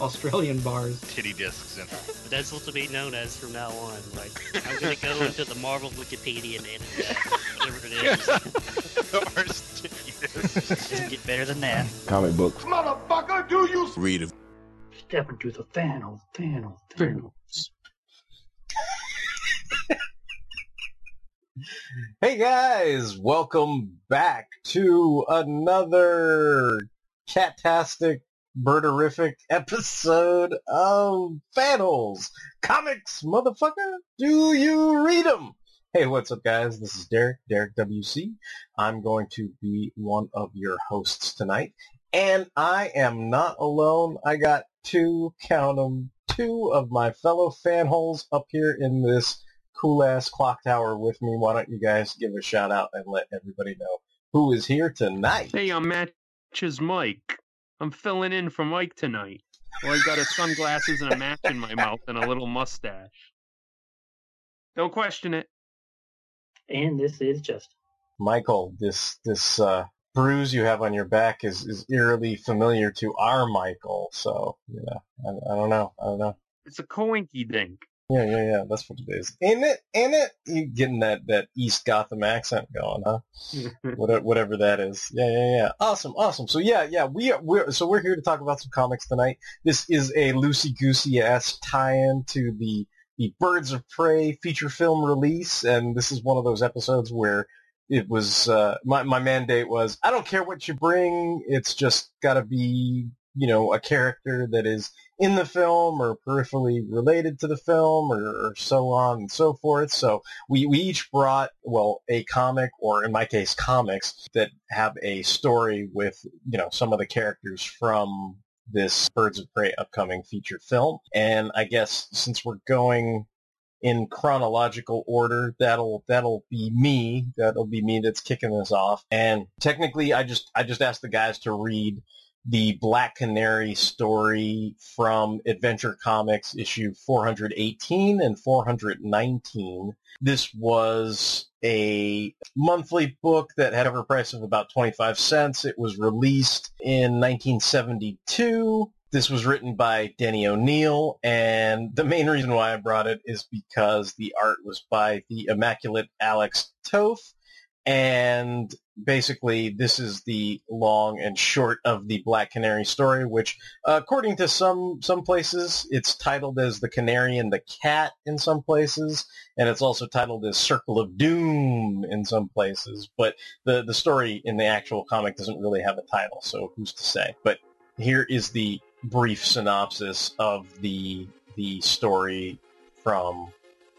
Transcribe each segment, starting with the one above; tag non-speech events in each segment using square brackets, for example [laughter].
Australian bars. Titty discs in But that's what to be known as from now on. Like, I'm going to go into the Marvel Wikipedia and edit that, whatever it is. [laughs] Doesn't get better than that. Comic books. Motherfucker, do you Read it? Step into the Thanos, Thanos, Thanos. Hey guys, welcome back to another catastic, birderific [laughs] episode of Fanholes Comics, motherfucker. Do you read them? Hey, what's up, guys? This is Derek, Derek WC. I'm going to be one of your hosts tonight, and I am not alone. I got two, count 'em, two of my fellow fanholes up here in this cool ass clock tower with me. Why don't you guys give a shout out and let everybody know who is here tonight? Hey, I'm Match's Mike. I'm filling in for Mike tonight. Well, I got a sunglasses and a match in my mouth and a little mustache. Don't question it. And this is just Michael, this this uh, bruise you have on your back is, is eerily familiar to our Michael. So you know, I, I don't know, I don't know. It's a coinky dink. Yeah, yeah, yeah. That's what it is. In it, in it. You getting that that East Gotham accent going, huh? [laughs] whatever, whatever that is. Yeah, yeah, yeah. Awesome, awesome. So yeah, yeah. We are we're so we're here to talk about some comics tonight. This is a loosey goosey ass tie-in to the the Birds of Prey feature film release, and this is one of those episodes where it was uh, my my mandate was I don't care what you bring. It's just got to be you know a character that is in the film or peripherally related to the film or, or so on and so forth. So we, we each brought, well, a comic or in my case, comics that have a story with, you know, some of the characters from this Birds of Prey upcoming feature film. And I guess since we're going in chronological order, that'll, that'll be me. That'll be me that's kicking this off. And technically I just, I just asked the guys to read the Black Canary story from Adventure Comics issue 418 and 419. This was a monthly book that had a price of about 25 cents. It was released in 1972. This was written by Denny O'Neil, and the main reason why I brought it is because the art was by the immaculate Alex Toth, and basically this is the long and short of the Black Canary story, which uh, according to some some places it's titled as The Canary and the Cat in some places, and it's also titled as Circle of Doom in some places. But the the story in the actual comic doesn't really have a title, so who's to say? But here is the brief synopsis of the the story from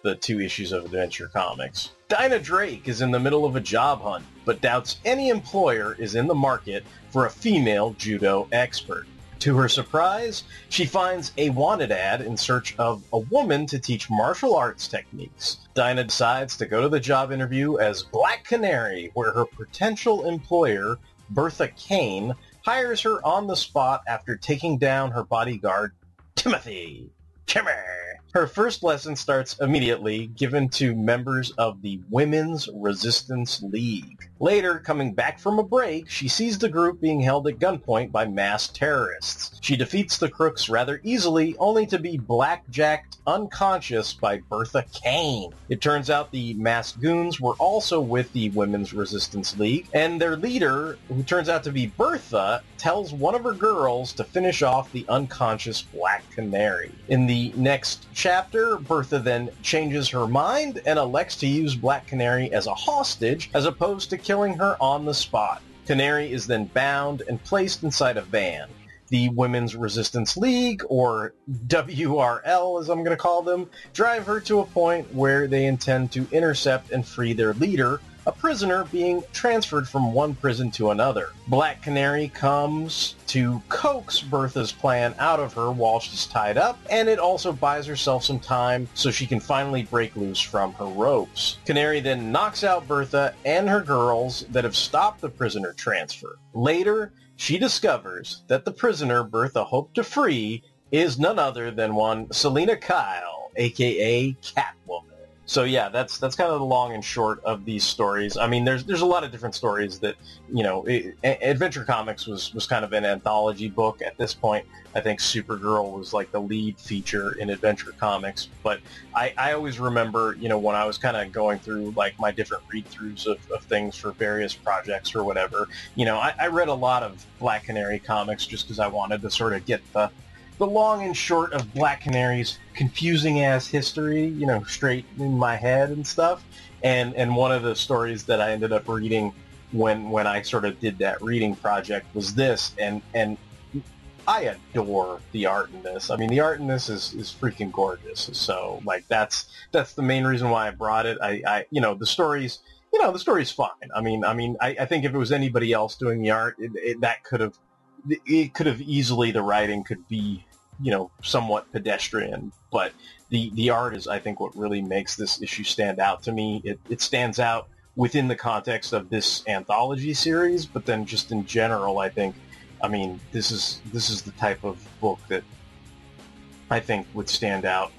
the two issues of Adventure Comics. Dinah Drake is in the middle of a job hunt, but doubts any employer is in the market for a female judo expert. To her surprise, she finds a wanted ad in search of a woman to teach martial arts techniques. Dinah decides to go to the job interview as Black Canary, where her potential employer, Bertha Kane, hires her on the spot after taking down her bodyguard, Timothy. Timmy. Her first lesson starts immediately, given to members of the Women's Resistance League. Later, coming back from a break, she sees the group being held at gunpoint by masked terrorists. She defeats the crooks rather easily, only to be blackjacked unconscious by Bertha Kane. It turns out the masked goons were also with the Women's Resistance League, and their leader, who turns out to be Bertha, tells one of her girls to finish off the unconscious Black Canary. In the next chapter, Bertha then changes her mind and elects to use Black Canary as a hostage as opposed to killing her on the spot. Canary is then bound and placed inside a van. The Women's Resistance League, or WRL as I'm going to call them, drive her to a point where they intend to intercept and free their leader, a prisoner being transferred from one prison to another. Black Canary comes to coax Bertha's plan out of her while she's tied up, and it also buys herself some time so she can finally break loose from her ropes. Canary then knocks out Bertha and her girls that have stopped the prisoner transfer. Later, she discovers that the prisoner Bertha hoped to free is none other than one Selina Kyle, aka Catwoman. So yeah, that's that's kind of the long and short of these stories. I mean, there's there's a lot of different stories that you know. It, Adventure Comics was was kind of an anthology book at this point. I think Supergirl was like the lead feature in Adventure Comics. But I, I always remember, you know, when I was kind of going through like my different read-throughs of, of things for various projects or whatever, you know, I, I read a lot of Black Canary comics just because I wanted to sort of get the the long and short of Black Canary's confusing ass history, you know, straight in my head and stuff. And and one of the stories that I ended up reading when when I sort of did that reading project was this and and I adore the art in this. I mean, the art in this is, is freaking gorgeous. So, like, that's that's the main reason why I brought it. I, I you know, the stories, you know, the story's fine. I mean, I mean, I, I think if it was anybody else doing the art, it, it, that could have, it could have easily the writing could be you know, somewhat pedestrian. But the, the art is, I think, what really makes this issue stand out to me. It, it stands out within the context of this anthology series, but then just in general, I think, I mean, this is this is the type of book that I think would stand out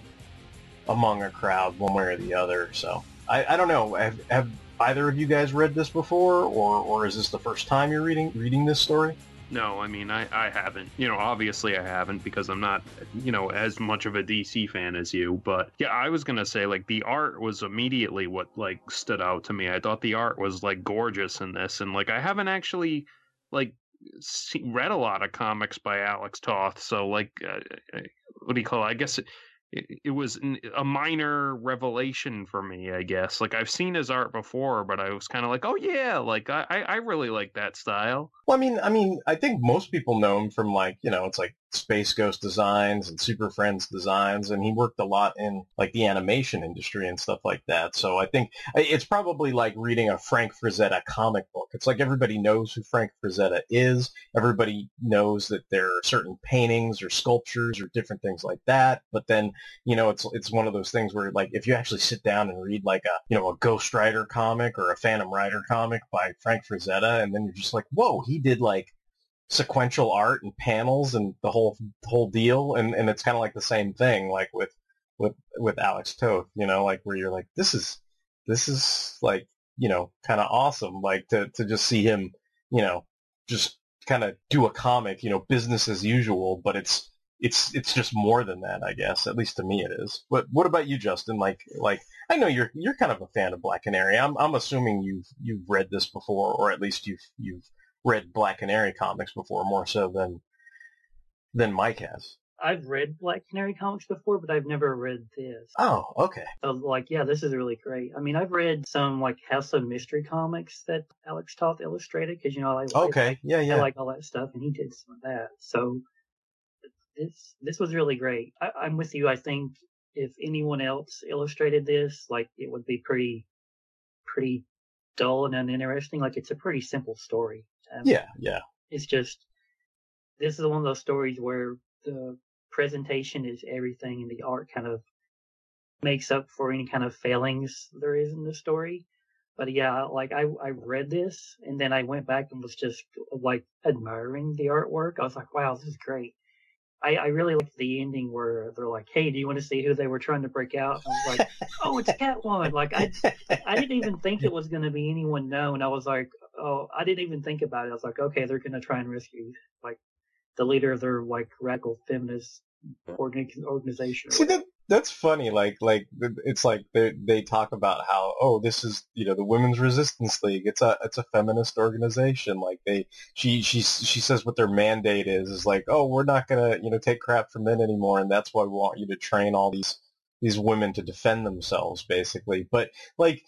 among a crowd one way or the other. So I, I don't know. Have, have either of you guys read this before, or, or is this the first time you're reading reading this story? No, I mean I, I haven't. You know, obviously I haven't because I'm not, you know, as much of a DC fan as you. But yeah, I was gonna say like the art was immediately what like stood out to me. I thought the art was like gorgeous in this, and like I haven't actually like see, read a lot of comics by Alex Toth, so like uh, what do you call it? I guess it, it, was a minor revelation for me, I guess. Like I've seen his art before, but I was kind of like, oh yeah, like I I really like that style. Well, I mean, I mean, I think most people know him from like you know, it's like Space Ghost Designs and Super Friends Designs, and he worked a lot in like the animation industry and stuff like that. So I think it's probably like reading a Frank Frazetta comic book. It's like everybody knows who Frank Frazetta is. Everybody knows that there are certain paintings or sculptures or different things like that. But then you know, it's it's one of those things where like if you actually sit down and read like a you know a Ghost Rider comic or a Phantom Rider comic by Frank Frazetta, and then you're just like, whoa, he did like sequential art and panels and the whole whole deal. And and it's kind of like the same thing like with with with Alex Toth you know like where you're like this is this is like you know kind of awesome like to to just see him you know just kind of do a comic you know business as usual but it's it's it's just more than that I guess at least to me it is. But what about you Justin? Like like I know you're you're kind of a fan of Black Canary. I'm I'm assuming you've you've read this before or at least you've you've read Black Canary comics before, more so than than Mike has. I've read Black Canary comics before, but I've never read this. Oh, okay. So, like, yeah, this is really great. I mean, I've read some like House of Mystery comics that Alex Toth illustrated because you know I like okay, yeah, yeah, I like all that stuff, and he did some of that. So this this was really great. I, I'm with you. I think if anyone else illustrated this, like, it would be pretty pretty dull and uninteresting. Like, it's a pretty simple story. Um, yeah, yeah. It's just this is one of those stories where the presentation is everything, and the art kind of makes up for any kind of failings there is in the story. But yeah, like I I read this and then I went back and was just like admiring the artwork. I was like, wow, this is great. I, I really liked the ending where they're like, "Hey, do you want to see who they were trying to break out?" I was like, "Oh, it's [laughs] Catwoman!" Like I, I didn't even think it was going to be anyone known. I was like, "Oh, I didn't even think about it." I was like, "Okay, they're going to try and rescue like the leader of their like radical feminist organ- organization." See that that's funny. Like like it's like they they talk about how oh this is you know the Women's Resistance League. It's a it's a feminist organization. Like they she she she says what their mandate is is like oh we're not gonna you know take crap from men anymore, and that's why we want you to train all these these women to defend themselves basically. But like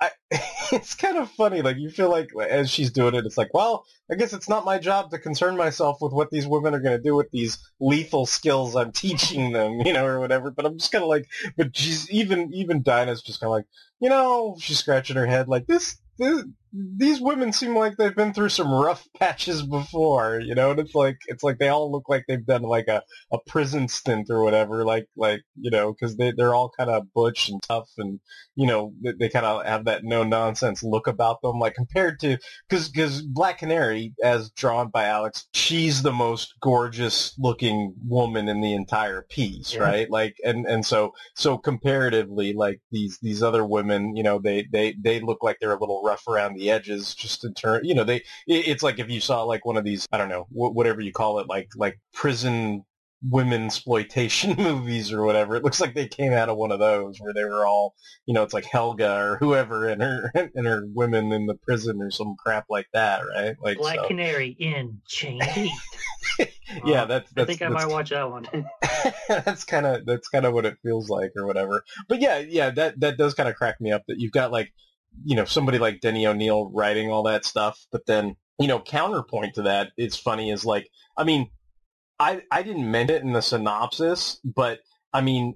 I, [laughs] it's kind of funny. Like you feel like as she's doing it, it's like, well, I guess it's not my job to concern myself with what these women are going to do with these lethal skills I'm [laughs] teaching them, you know, or whatever. But I'm just kind of like, but she's even even Dinah's just kind of like, you know, she's scratching her head like this. this these women seem like they've been through some rough [laughs] patches before, you know, and it's like it's like they all look like they've done like a, a prison stint or whatever, like like you know, because they they're all kind of butch and tough, and you know they, they kind of have that no nonsense look about them, like compared to because because Black Canary, as drawn by Alex, she's the most gorgeous looking woman in the entire piece, Yeah. right? Like and and so so comparatively, like these these other women, you know, they they they look like they're a little rough around the edges, just in turn, you know, they it- it's like if you saw like one of these, I don't know, wh- whatever you call it, like like prison women exploitation [laughs] movies or whatever. It looks like they came out of one of those where they were all, you know, it's like Helga or whoever and her [laughs] and her women in the prison or some crap like that, right? Like Black so. Canary in Chain. [laughs] Yeah, Uh, that's I that's think I might watch that one. that's kind of that's kind of what it feels like or whatever. But yeah, yeah, that that does kind of crack me up that you've got like you know somebody like Denny O'Neil writing all that stuff, but then you know counterpoint to that, it's funny is like I mean, I I didn't mention it in the synopsis, but I mean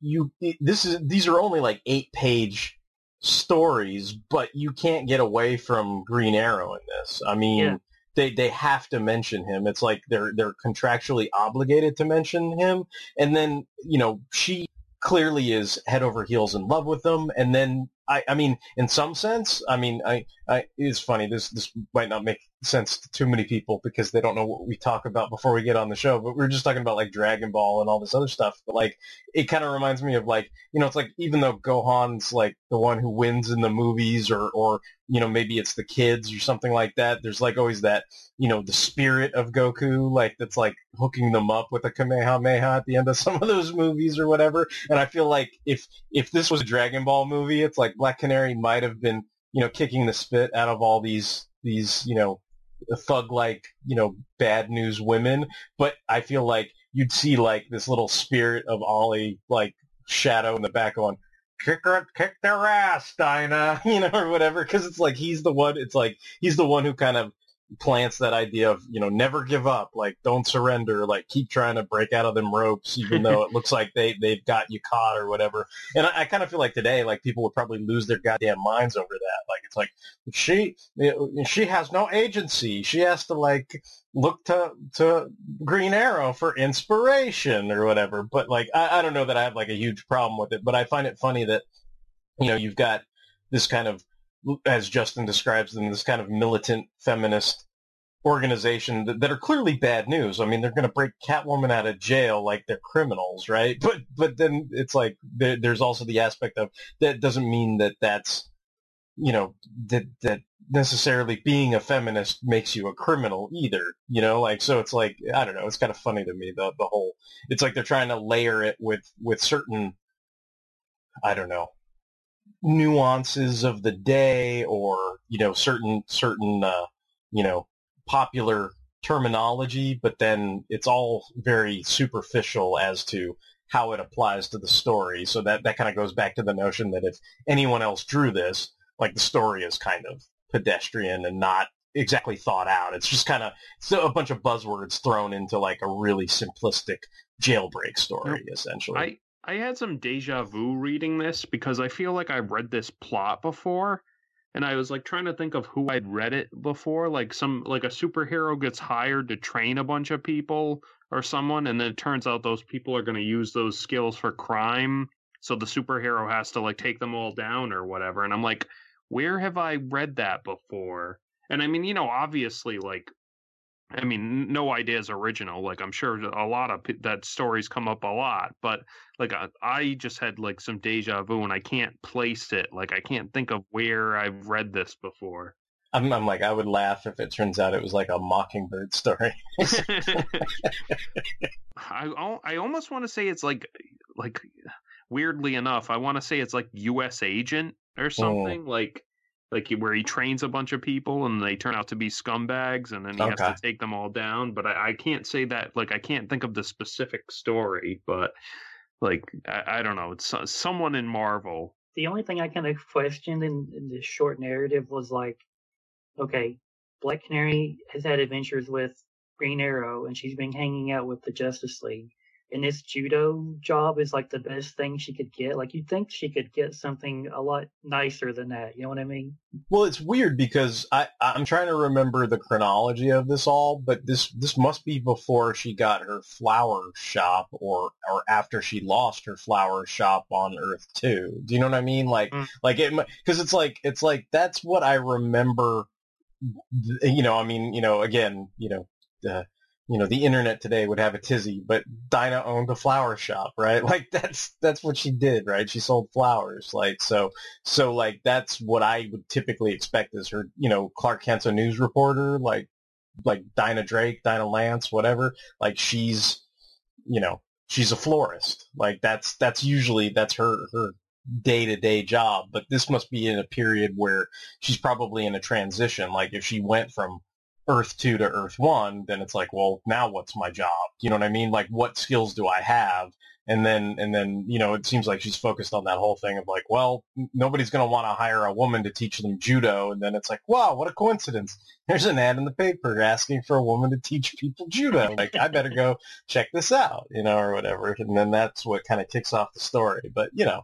you this is these are only like eight page stories, but you can't get away from Green Arrow in this. I mean. Yeah. They, they have to mention him. It's like they're they're contractually obligated to mention him, and then you know she clearly is head over heels in love with him, and then I I mean in some sense I mean I I it's funny this this might not make sense to too many people because they don't know what we talk about before we get on the show, but we are just talking about like Dragon Ball and all this other stuff, but like it kind of reminds me of like you know it's like even though Gohan's like the one who wins in the movies or or you know maybe it's the kids or something like that there's like always that you know the spirit of Goku like that's like hooking them up with a Kamehameha at the end of [laughs] some of those movies or whatever. And I feel like if if this was a Dragon Ball movie it's like Black Canary might have been you know kicking the spit out of all these these you know thug like you know bad news women but I feel like you'd see like this little spirit of Ollie like shadow in the back going kick her, kick their ass, Dinah, [laughs] you know, or whatever. Because it's like he's the one. It's like he's the one who kind of plants that idea of you know never give up, like don't surrender, like keep trying to break out of them ropes, even though it looks like they they've got you caught or whatever. And I, I kind of feel like today, like people would probably lose their goddamn minds over that. Like she she has no agency. She has to like look to to Green Arrow for inspiration or whatever. But like I, I don't know that I have like a huge problem with it, but I find it funny that you know you've got this kind of as Justin describes them, this kind of militant feminist organization that, that are clearly bad news. I mean, they're going to break Catwoman out of jail like they're criminals, right? [laughs] But but then it's like there, there's also the aspect of that doesn't mean that that's you know that that necessarily being a feminist makes you a criminal either you know? Like so it's like i don't know it's kind of funny to me the the whole it's like they're trying to layer it with with certain i don't know nuances of the day or you know certain certain uh you know popular terminology but then it's all very superficial as to how it applies to the story. So that that kind of goes back to the notion that if anyone else drew this like the story is kind of pedestrian and not exactly thought out. It's just kind of so a bunch of buzzwords thrown into like a really simplistic jailbreak story, essentially. I I had some deja vu reading this because I feel like I've read this plot before, and I was like trying to think of who I'd read it before. Like some like a superhero gets hired to train a bunch of people or someone, and then it turns out those people are going to use those skills for crime. So the superhero has to like take them all down or whatever. And I'm like, where have I read that before? And I mean, you know, obviously, like I mean, no idea is original. Like I'm sure a lot of that stories come up a lot, but like I, I just had like some deja vu and I can't place it. Like I can't think of where I've read this before. I'm, I'm like, I would laugh if it turns out it was like a mockingbird story. [laughs] I I almost want to say it's like like weirdly enough, I want to say it's like U.S. Agent or oh. something like like where he trains a bunch of people and they turn out to be scumbags and then he has to take them all down. But I, I can't say that like I can't think of the specific story, but like I, I don't know, it's so- someone in Marvel. The only thing I kind of questioned in, in this short narrative was like, okay, Black Canary has had adventures with Green Arrow, and she's been hanging out with the Justice League. And this judo job is like the best thing she could get. Like you'd think she could get something a lot nicer than that. You know what I mean? Well, it's weird because I I'm trying to remember the chronology of this all, but this this must be before she got her flower shop or or after she lost her flower shop on Earth 2. Do you know what I mean? Like Mm. like it cuz it's like it's like that's what I remember you know, I mean, you know, again, you know, the you know, the internet today would have a tizzy, but Dinah owned a flower shop, right? [laughs] Like that's that's what she did, right? She sold flowers, like so. So like that's what I would typically expect as her, you know, Clark Kent's a news reporter, like like Dinah Drake, Dinah Lance, whatever. Like she's, you know, she's a florist. Like that's that's usually that's her her day to day job. But this must be in a period where she's probably in a transition. Like if she went from Earth 2 to Earth 1, then it's like, well, now what's my job? You know what I mean? Like what skills do I have? And then, and then, you know, it seems like she's focused on that whole thing of like, well, nobody's going to want to hire a woman to teach them judo. And then it's like, wow, what a coincidence. There's an ad in the paper asking for a woman to teach people judo. Like, I better go check this out, you know, or whatever. And then that's what kind of kicks off the story. But, you know,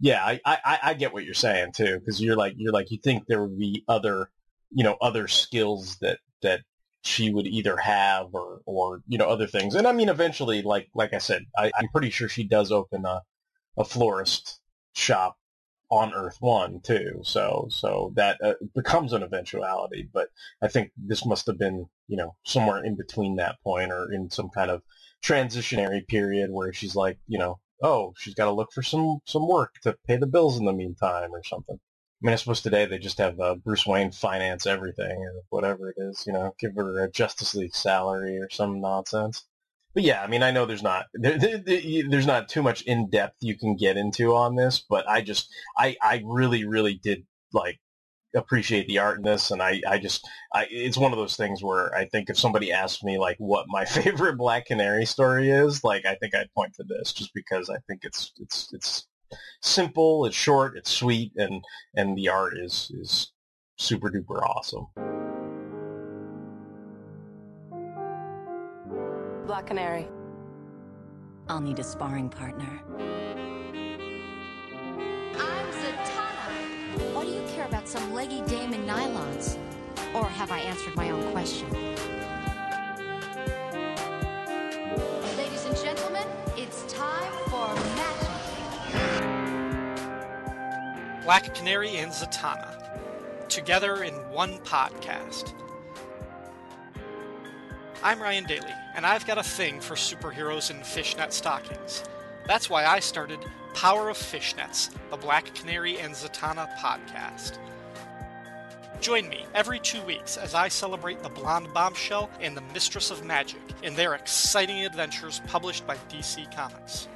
yeah, I, I, I get what you're saying too, because you're like, you're like, you think there would be other, you know, other skills that, that she would either have or, or, you know, other things. And I mean, eventually, like, like I said, I, I'm pretty sure she does open a, a florist shop on Earth One too. So, so that uh, becomes an eventuality. But I think this must have been, you know, somewhere in between that point or in some kind of transitionary period where she's like, you know, oh, she's got to look for some some work to pay the bills in the meantime or something. I mean, I suppose today they just have uh, Bruce Wayne finance everything or whatever it is, you know, give her a Justice League salary or some nonsense. But yeah, I mean, I know there's not there, there, there- there's not too much in depth you can get into on this, but I just I I really really did like appreciate the art in this, and I I just I it's one of those things where I think if somebody asked me like what my [laughs] favorite Black Canary story is, like I think I'd point to this just because I think it's it's it's simple, it's short, it's sweet, and and the art is is super duper awesome. Black Canary. I'll need a sparring partner. I'm Zatanna. Why do you care about some leggy dame in nylons? Or have I answered my own question? Black Canary and Zatanna, together in one podcast. I'm Ryan Daly, and I've got a thing for superheroes in fishnet stockings. That's why I started Power of Fishnets, the Black Canary and Zatanna podcast. Join me every two weeks as I celebrate the Blonde Bombshell and the Mistress of Magic in their exciting adventures published by DC Comics.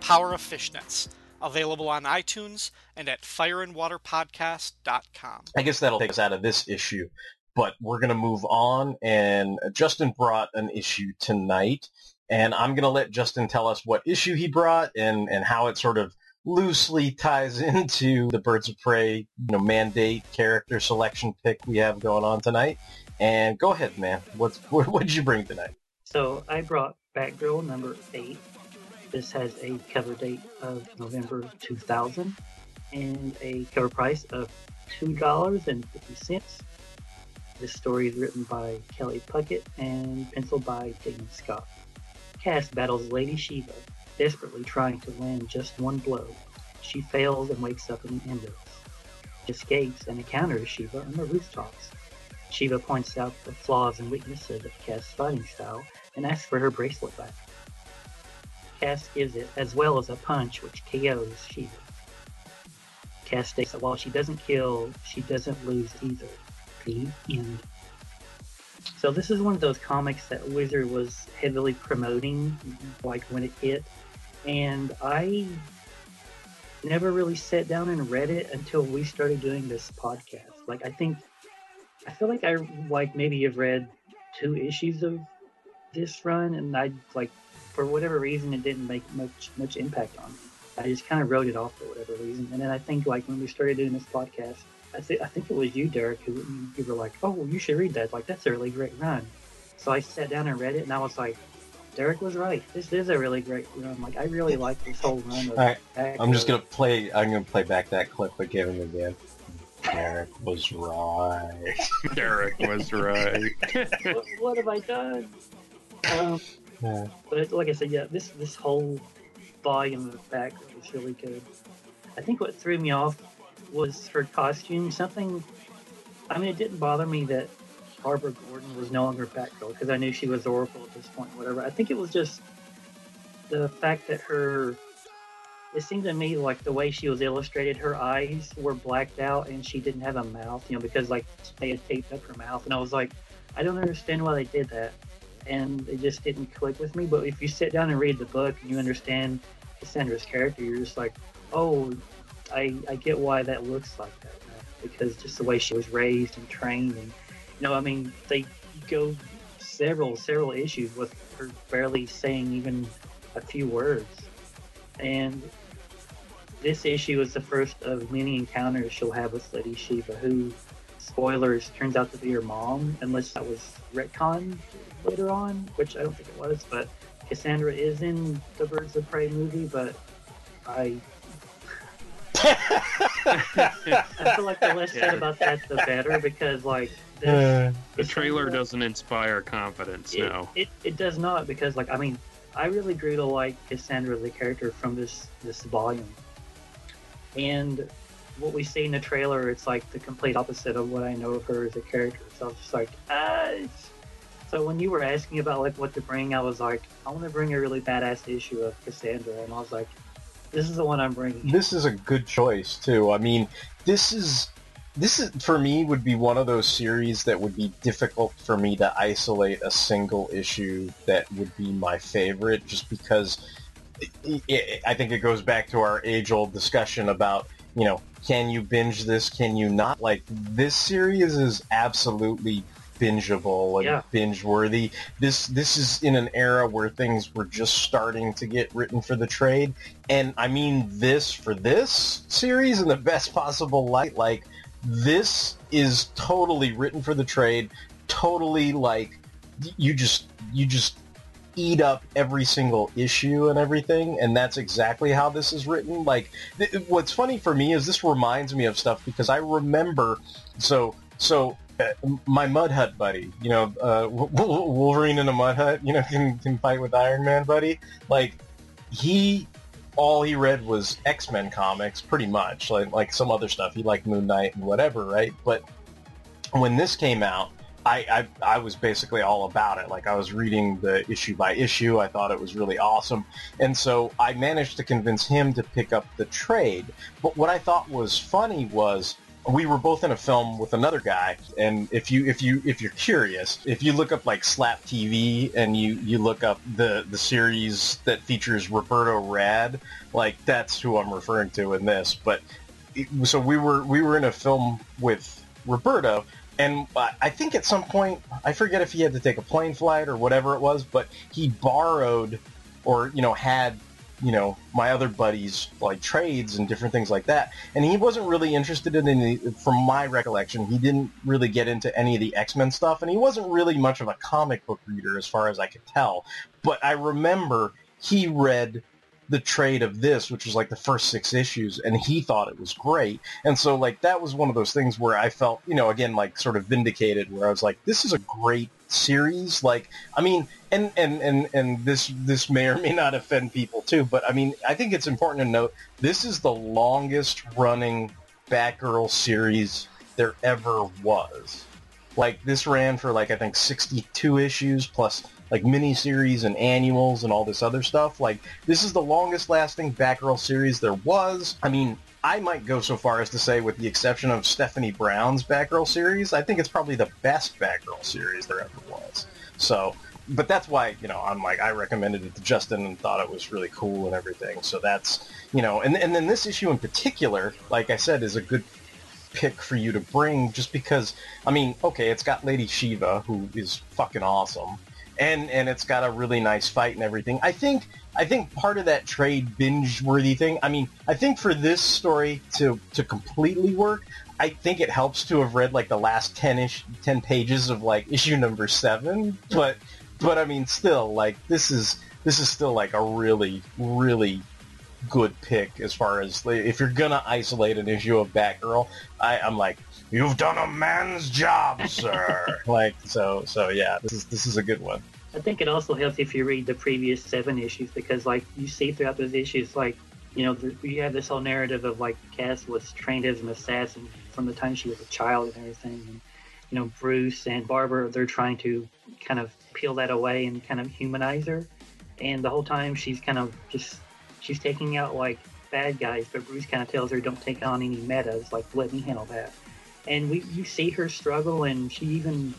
Power of Fishnets, available on iTunes and at fireandwaterpodcast.com. I guess that'll take us out of this issue, but we're going to move on. And Justin brought an issue tonight, and I'm going to let Justin tell us what issue he brought and, and how it sort of loosely ties [laughs] into the Birds of Prey you know, mandate character selection pick we have going on tonight. And go ahead, man. What's what [laughs] what did you bring tonight? So I brought Batgirl number eight. This has a cover date of November 2000 and a cover price of $2.50. This story is written by Kelly Puckett and penciled by Damion Scott. Cass battles Lady Shiva, desperately trying to land just one blow. She fails and wakes up in the Endos. Escapes and encounters Shiva on the rooftops. Shiva points out the flaws and weaknesses of Cass's fighting style and asks for her bracelet back. Cass gives it, as well as a punch which KOs Shiva. Cass states that while she doesn't kill, she doesn't lose either. The end. So this is one of those comics that Wizard was heavily promoting, like when it hit, and I never really sat down and read it until we started doing this podcast. Like I think, I feel like I like maybe have read two issues of this run, and I like for whatever reason it didn't make much much impact on me. I just kind of wrote it off for whatever reason, and then I think like when we started doing this podcast, I think I think it was you, Derek, who you were like, "Oh, well, you should read that. Like, that's a really great run." So I sat down and read it, and I was like, "Derek was right. This is a really great run. Like, I really like this whole run." Of All right, I'm just gonna play. I'm gonna play back that clip I gave him again. Derek was right. Derek was right. [laughs] what, what have I done? Um, But like I said, yeah, this this whole volume of Batgirl was really good. I think what threw me off was her costume. Something. I mean, it didn't bother me that Barbara Gordon was no longer Batgirl because I knew she was Oracle at this point. Whatever. I think it was just the fact that her. It seemed to me like the way she was illustrated, her eyes were blacked out and she didn't have a mouth, you know, because like they had taped up her mouth. And I was like, I don't understand why they did that. And it just didn't click with me. But if you sit down and read the book and you understand Cassandra's character, you're just like, oh, I, I get why that looks like that. Because just the way she was raised and trained. And, you know, I mean, they go several, several issues with her barely saying even a few words. And this issue is the first of many encounters she'll have with Lady Shiva, who, spoilers, turns out to be her mom, unless that was retcon later on, which I don't think it was. But Cassandra is in the Birds of Prey movie, but I. I feel like the less said about that, the better, because like [laughs] Uh, The trailer doesn't inspire confidence it, now. it, it does not because like I mean I really grew to like Cassandra the character from this this volume. And what we see in the trailer, it's like the complete opposite of what I know of her as a character. So I was just like, ah. it's- So when you were asking about like what to bring, I was like, I want to bring a really badass issue of Cassandra, and I was like, this is the one I'm bringing. this is a good choice too. I mean, this is this is for me would be one of those series that would be difficult for me to isolate a single issue that would be my favorite, just because it, it, I think it goes back to our age-old discussion about you know can you binge this, can you not? Like this series is absolutely bingeable and Yeah. binge worthy. This this is in an era where things were just starting to get written for the trade. And I mean this for this series in the best possible light. Like this is totally written for the trade. Totally like you just you just eat up every single issue and everything and that's exactly how this is written like th- what's funny for me is this reminds me of stuff because i remember so so my mud hut buddy you know uh, wolverine in a mud hut you know [laughs] can, can fight with iron man buddy like he all he read was x-men comics pretty much like like some other stuff he liked moon knight and whatever right but when this came out I, I, I was basically all about it. Like I was reading the issue by issue. I thought it was really awesome. And so I managed to convince him to pick up the trade. But what I thought was funny was we were both in a film with another guy and if you if you if you're curious if you look up like slap tv and you you look up the the series that features roberto rad like that's who i'm referring to in this but so we were we were in a film with roberto and I think at some point, I forget if he had to take a plane flight or whatever it was, but he borrowed or, you know, had, you know, my other buddies like trades and different things like that. And he wasn't really interested in any, from my recollection, he didn't really get into any of the X-Men stuff. And he wasn't really much of a comic book reader as far as I could tell. But I remember he read the trade of this, which was like the first six issues, and he thought it was great. And so like that was one of those things where I felt, you know, again like sort of vindicated where I was like, this is a great series. Like I mean and, and, and, and this this may or may not offend people too, but I mean I think it's important to note this is the longest running Batgirl series there ever was. Like this ran for like I think 62 issues plus like miniseries and annuals and all this other stuff. Like this is the longest lasting Batgirl series there was. I mean, I might go so far as to say, with the exception of Stephanie Brown's Batgirl series, I think it's probably the best Batgirl series there ever was. So, but that's why you know I'm like I recommended it to Justin and thought it was really cool and everything. So that's you know, and and then this issue in particular, like I said, is a good pick for you to bring just because I mean, okay, it's got Lady Shiva who is fucking awesome. And and it's got a really nice fight and everything. I think I think part of that trade binge worthy thing, I mean, I think for this story to to completely work, I think it helps to have read like the last 10 ish 10 pages of like issue number 7, but but I mean still like this is this is still like a really really good pick as far as if you're gonna isolate an issue of Batgirl. I, I'm like, you've done a man's job, sir. [laughs] like so, so yeah, this is this is a good one. I think it also helps if you read the previous seven issues because, like, you see throughout those issues, like, you know, the, you have this whole narrative of like Cass was trained as an assassin from the time she was a child and everything, and you know, Bruce and Barbara they're trying to kind of peel that away and kind of humanize her, and the whole time she's kind of just she's taking out like bad guys, but Bruce kind of tells her, "Don't take on any metas. Like, let me handle that." And we you see her struggle, and she even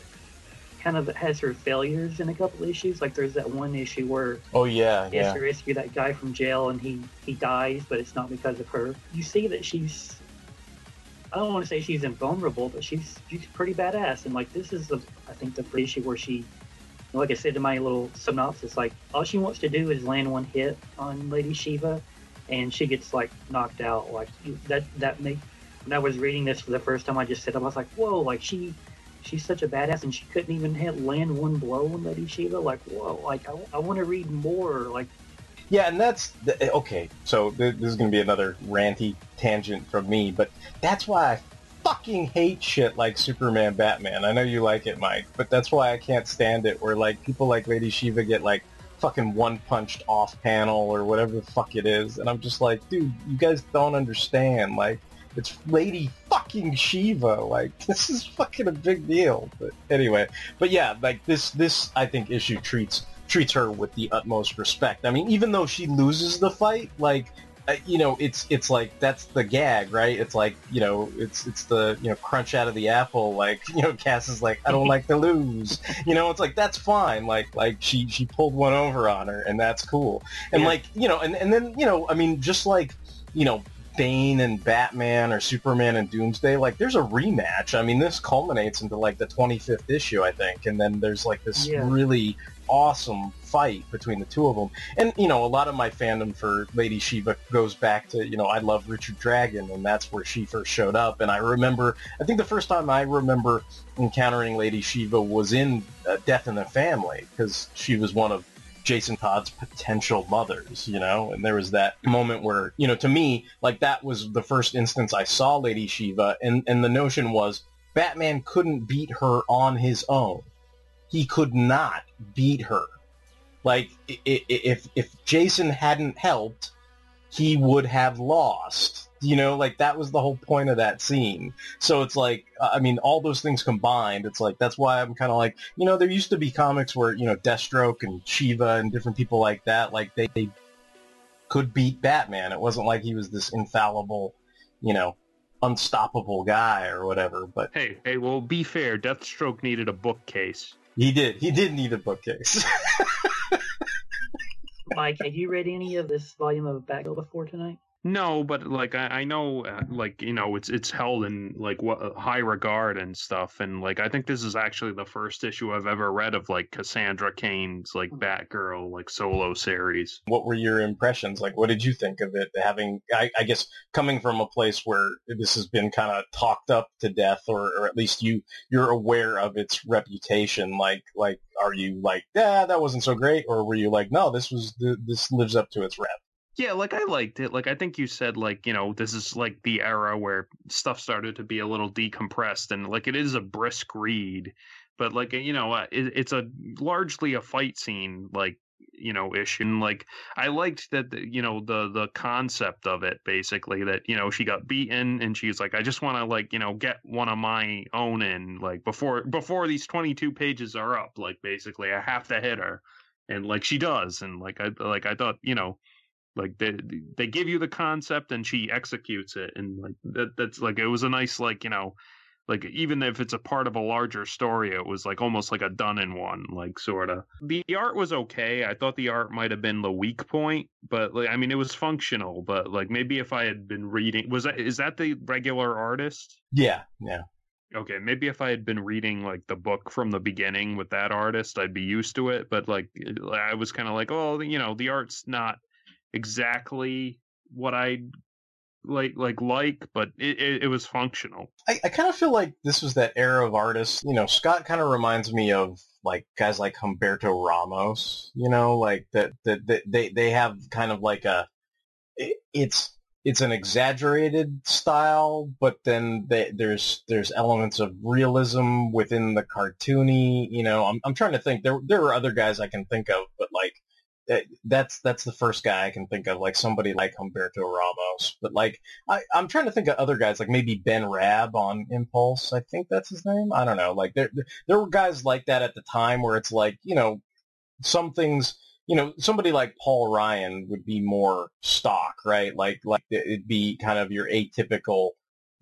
kind of has her failures in a couple issues. Like, there's that one issue where Oh yeah, she has yeah. to rescue that guy from jail, and he he dies, but it's not because of her. You see that she's. I don't want to say she's invulnerable, but she's she's pretty badass. And like this is the I think the issue where she like I said in my little synopsis, like all she wants to do is land one hit on Lady Shiva, and she gets like knocked out. Like that that make when I was reading this for the first time, I just said I was like, whoa, like she she's such a badass, and she couldn't even hit land one blow on Lady Shiva. Like whoa, like I, I want to read more. Like Yeah, and that's the, eh, okay. So th- this is going to be another ranty tangent from me, but that's why I fucking hate shit like Superman, Batman. I know you like it, Mike, but that's why I can't stand it. Where like people like Lady Shiva get like fucking one punched off panel or whatever the fuck it is, and I'm just like, dude, you guys don't understand. Like, it's Lady fucking Shiva. Like, [laughs] this is fucking a big deal. But anyway, but yeah, like this this I think issue treats treats her with the utmost respect. I mean, even though she loses the fight, like uh, you know, it's it's like that's the gag, right? It's like you know, it's it's the you know crunch out of the apple. Like [laughs] you know, Cass is like, I don't like to lose. You know, it's like that's fine. Like like she she pulled one over on her, and that's cool. And Yeah. like you know, and and then you know, I mean, just like you know. Bane and Batman or Superman and Doomsday, like there's a rematch. I mean, this culminates into like the 25th issue, I think, and then there's like this Yeah. really awesome fight between the two of them. And you know, a lot of my fandom for Lady Shiva goes back to you know I love Richard Dragon, and that's where she first showed up. And I remember, I think the first time I remember encountering Lady Shiva was in uh, Death in the Family because she was one of Jason Todd's potential mothers, you know, and there was that moment where, you know, to me, like that was the first instance I saw Lady Shiva, and and the notion was Batman couldn't beat her on his own. He could not beat her. Like if if Jason hadn't helped, he would have lost. You know, like that was the whole point of that scene. So it's like, uh, I mean, all those things combined, it's like that's why I'm kind of like, you know, there used to be comics where you know Deathstroke and Shiva and different people like that, like they, they could beat Batman. It wasn't like he was this infallible, you know, unstoppable guy or whatever. But Hey, hey, well, be fair. Deathstroke needed a bookcase. he did, he did need a bookcase. [laughs] Mike, have you read any of this volume of Batgirl before tonight? No, but like I, I know, uh, like you know, it's it's held in like what uh, high regard and stuff, and like I think this is actually the first issue I've ever read of like Cassandra Cain's like Batgirl like solo series. what were your impressions? Like, what did you think of it? Having, I, I guess, coming from a place where this has been kind of talked up to death, or, or at least you you're aware of its reputation. Like, like, are you like, yeah, that wasn't so great, or were you like, no, this was this lives up to its rep? Yeah, like I liked it. Like I think you said, like you know, this is like the era where stuff started to be a little decompressed, and like it is a brisk read, but like you know, it, it's a largely a fight scene. Like you know issue and like i liked that the, you know the the concept of it basically that you know she got beaten and she's like i just want to like you know get one of my own in like before before these 22 pages are up like basically i have to hit her and like she does and like i like i thought you know like they they give you the concept and she executes it and like that that's like it was a nice like you know like even if it's a part of a larger story it was like almost like a done in one like sort of the art was okay. I thought the art might have been the weak point but like i mean it was functional but like maybe if i had been reading was that is that the regular artist? Yeah, yeah. okay maybe if i had been reading like the book from the beginning with that artist i'd be used to it but like i was kind of like oh you know the art's not exactly what i like like like but it, it, it was functional I, I kind of feel like this was that era of artists. You know, Scott kind of reminds me of like guys like Humberto Ramos. You know, like that that, that they they have kind of like a it, it's it's an exaggerated style, but then they, there's there's elements of realism within the cartoony. You know, I'm I'm trying to think. There there are other guys I can think of, but like that's that's the first guy I can think of, like somebody like Humberto Ramos. But like I, I'm trying to think of other guys, like maybe Ben Rab on Impulse. I think that's his name. I don't know. Like there there were guys like that at the time where it's like you know some things. You know, somebody like Paul Ryan would be more stock, right? Like like it'd be kind of your atypical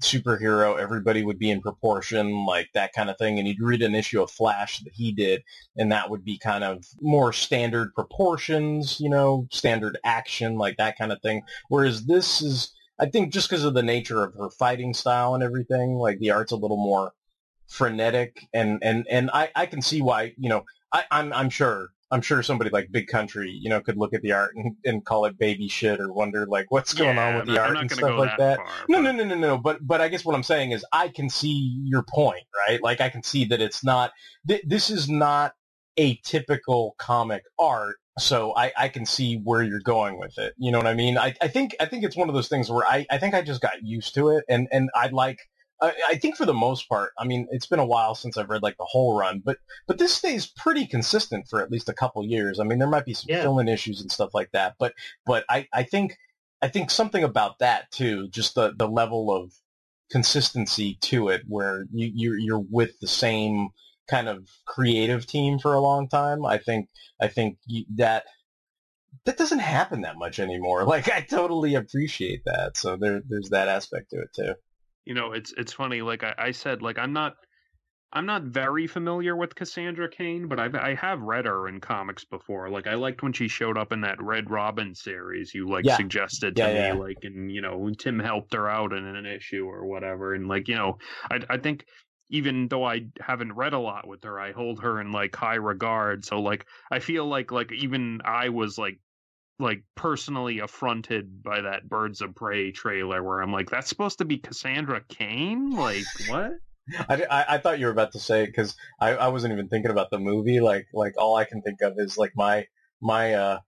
superhero. Everybody would be in proportion, like that kind of thing. And you'd read an issue of Flash that he did, and that would be kind of more standard proportions, you know, standard action, like that kind of thing. Whereas this is, I think, just because of the nature of her fighting style and everything, like the art's a little more frenetic, and and and I I can see why, you know, I, I'm I'm sure. I'm sure somebody like Big Country, you know, could look at the art and, and call it baby shit or wonder like what's going on with I'm the not- art and stuff like that that. far, no, no, no, no, no. But but I guess what I'm saying is I can see your point, right? Like I can see that it's not. Th- this is not a typical comic art, so I, I can see where you're going with it. You know what I mean? I, I think I think it's one of those things where I, I think I just got used to it, and and I like. I, I think for the most part, I mean, it's been a while since I've read like the whole run, but but this stays pretty consistent for at least a couple years. I mean, there might be some Yeah. filling issues and stuff like that, but but I, I think I think something about that too, just the, the level of consistency to it, where you you're, you're with the same kind of creative team for a long time. I think I think that that doesn't happen that much anymore. [laughs] Like I totally appreciate that. So there there's that aspect to it too. You know it's it's funny like I, I said like i'm not i'm not very familiar with cassandra cain but i've i have read her in comics before like i liked when she showed up in that red robin series you like Yeah. suggested to Yeah, me yeah. like and you know tim helped her out in an issue or whatever and like you know i i think even though I haven't read a lot with her, I hold her in like high regard. So like I feel like like even I was like like personally affronted by that Birds of Prey trailer where I'm like, that's supposed to be Cassandra Cain? Like what? I, I, I thought you were about to say because I, I wasn't even thinking about the movie. Like like all I can think of is like my my uh,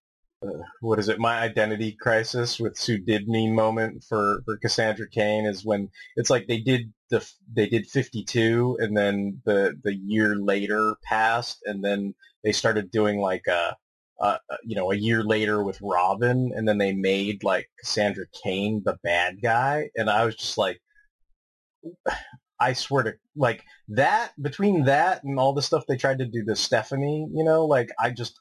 uh what is it? My identity crisis with Sue Dibny moment for for Cassandra Cain is when it's like they did the they did 52 and then the the year later passed and then they started doing like a. Uh, you know, a year later with Robin, and then they made like Cassandra Cain the bad guy, and I was just like, [sighs] I swear to like that between that and all the stuff they tried to do to Stephanie, you know, like I just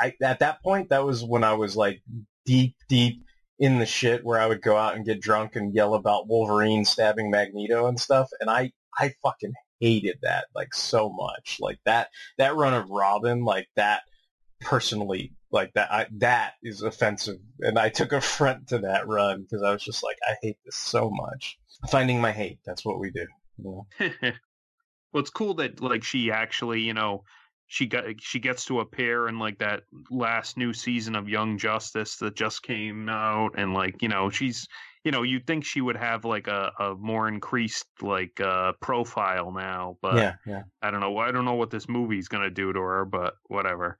I at that point that was when I was like deep deep in the shit where I would go out and get drunk and yell about Wolverine stabbing Magneto and stuff and I I fucking hated that like so much. Like that that run of Robin like that personally like that I, that is offensive and I took affront to that run because I was just like I hate this so much. Finding my hate, that's what we do. You know? [laughs] well, it's cool that like she actually, you know, she got she gets to appear in like that last new season of Young Justice that just came out, and like you know she's you know you'd think she would have like a, a more increased like uh profile now, but yeah, yeah. I don't know. I don't know what this movie's gonna do to her, but whatever.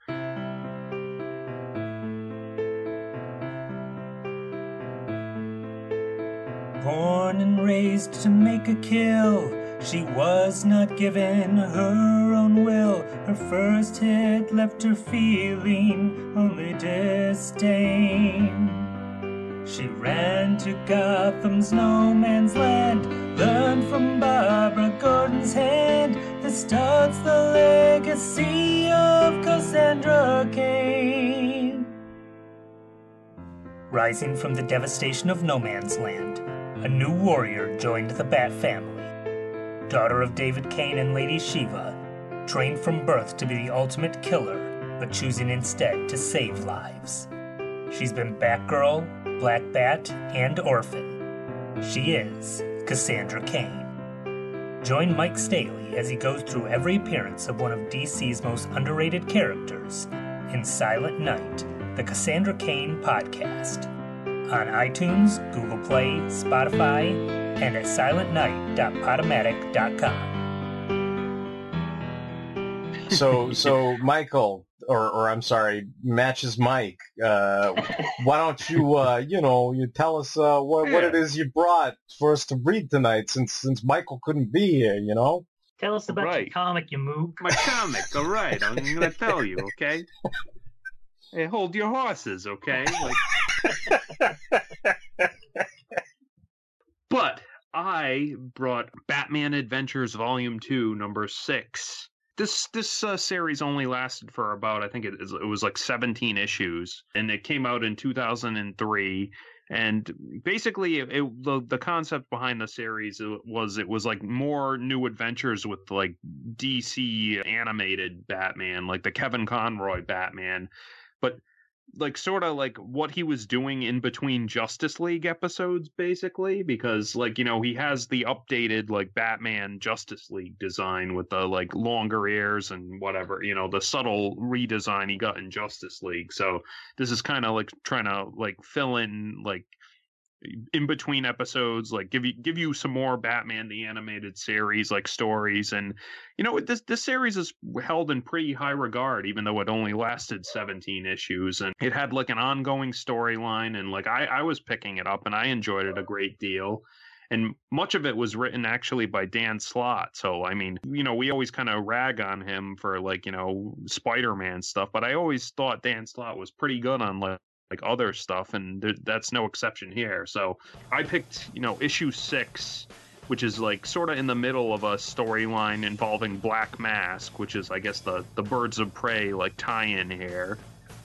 And raised to make a kill, She was not given her own will. Her first hit left her feeling only disdain. She ran to Gotham's no man's land, learned from Barbara Gordon's hand that starts the legacy of Cassandra Cain. Rising from the devastation of no man's land, a new warrior joined the Bat family. Daughter of David Cain and Lady Shiva, trained from birth to be the ultimate killer, but choosing instead to save lives. She's been Batgirl, Black Bat, and Orphan. She is Cassandra Cain. Join Mike Staley as he goes through every appearance of one of DC's most underrated characters in Silent Night, the Cassandra Cain podcast. On iTunes, Google Play, Spotify, and at silentnight.podomatic.com. So, so Michael, or, or I'm sorry, matches Mike. Uh, why don't you, uh, you know, you tell us uh, what what it is you brought for us to read tonight, since since Michael couldn't be here, you know. Tell us about your comic, you mook. My comic, all right. I'm gonna tell you, okay? [laughs] Hey, hold your horses, okay? Like, [laughs] but I brought Batman Adventures Volume Two, Number Six. This this uh, series only lasted for about I think it, it was like 17 issues, and it came out in 2003. And basically, it, it, the the concept behind the series was it was like more new adventures with like DC animated Batman, like the Kevin Conroy Batman, but like sort of like what he was doing in between Justice League episodes, basically, because like you know he has the updated like Batman Justice League design with the like longer ears and whatever, you know, the subtle redesign he got in Justice League. So this is kind of like trying to like fill in like in between episodes like give you give you some more batman the animated series like stories. And you know this this series is held in pretty high regard even though it only lasted 17 issues. And it had like an ongoing storyline. And like i i was picking it up and i enjoyed it a great deal. And much of it was written actually by Dan Slott. So I mean, you know, we always kind of rag on him for like, you know, Spider-Man stuff, but I always thought Dan Slott was pretty good on like like other stuff and th- that's no exception here. So I picked, you know, issue 6 which is like sort of in the middle of a storyline involving Black Mask, which is I guess the the Birds of Prey like tie-in here.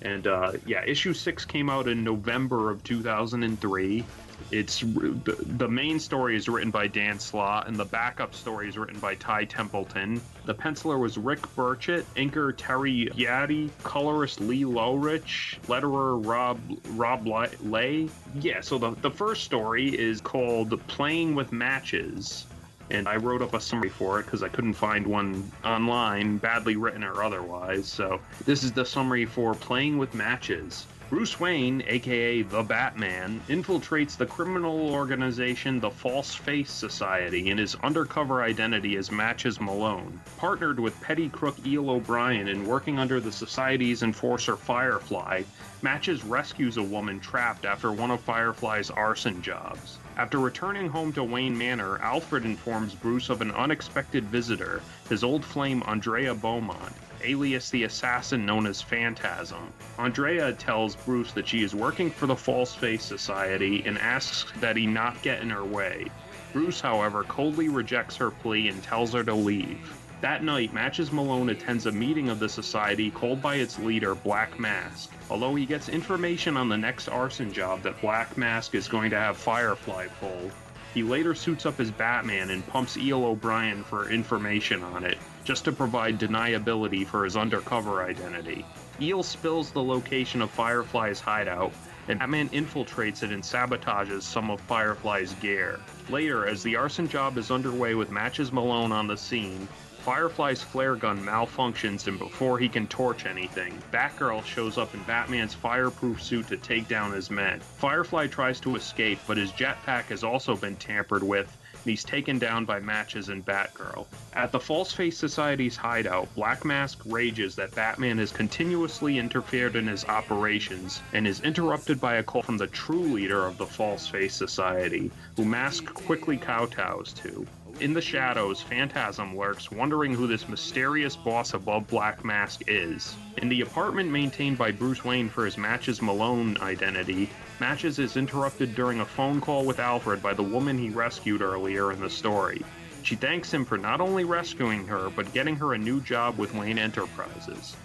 And uh, yeah, issue six came out in November of 2003. It's the, main story is written by Dan Slott, and the backup story is written by Ty Templeton. The penciler was Rick Burchett, inker Terry Beatty, colorist Lee Loughridge, letterer Rob Rob Leigh. Yeah, so the the first story is called "Playing with Matches." and I wrote up a summary for it because I couldn't find one online, badly written or otherwise. So this is the summary for Playing with Matches. Bruce Wayne, aka the Batman, infiltrates the criminal organization the False Face Society in his undercover identity as Matches Malone. Partnered with petty crook Eel O'Brien in working under the society's enforcer Firefly, Matches rescues a woman trapped after one of Firefly's arson jobs. After returning home to Wayne Manor, Alfred informs Bruce of an unexpected visitor, his old flame Andrea Beaumont, alias the assassin known as Phantasm. Andrea tells Bruce that she is working for the False Face Society and asks that he not get in her way. Bruce, however, coldly rejects her plea and tells her to leave. That night, Matches Malone attends a meeting of the society called by its leader, Black Mask. Although he gets information on the next arson job that Black Mask is going to have Firefly pull, he later suits up as Batman and pumps Eel O'Brien for information on it, just to provide deniability for his undercover identity. Eel spills the location of Firefly's hideout, and Batman infiltrates it and sabotages some of Firefly's gear. Later, as the arson job is underway with Matches Malone on the scene, Firefly's flare gun malfunctions, and before he can torch anything, Batgirl shows up in Batman's fireproof suit to take down his men. Firefly tries to escape, but his jetpack has also been tampered with, and he's taken down by Matches and Batgirl. At the False Face Society's hideout, Black Mask rages that Batman has continuously interfered in his operations and is interrupted by a call from the true leader of the False Face Society, who Mask quickly kowtows to. in the shadows, Phantasm lurks, wondering who this mysterious boss above Black Mask is. In the apartment maintained by Bruce Wayne for his Matches Malone identity, Matches is interrupted during a phone call with Alfred by the woman he rescued earlier in the story. She thanks him for not only rescuing her, but getting her a new job with Wayne Enterprises.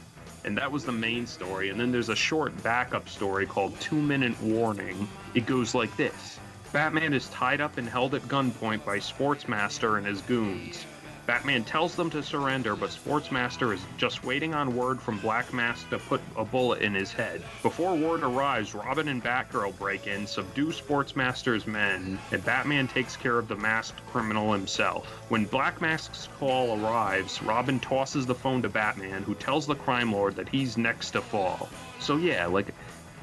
And that was the main story. And then there's a short backup story called Two Minute Warning. It goes like this Batman is tied up and held at gunpoint by Sportsmaster and his goons. Batman tells them to surrender, but Sportsmaster is just waiting on word from Black Mask to put a bullet in his head. Before word arrives, Robin and Batgirl break in, subdue Sportsmaster's men, and Batman takes care of the masked criminal himself. When Black Mask's call arrives, Robin tosses the phone to Batman, who tells the crime lord that he's next to fall. So yeah, like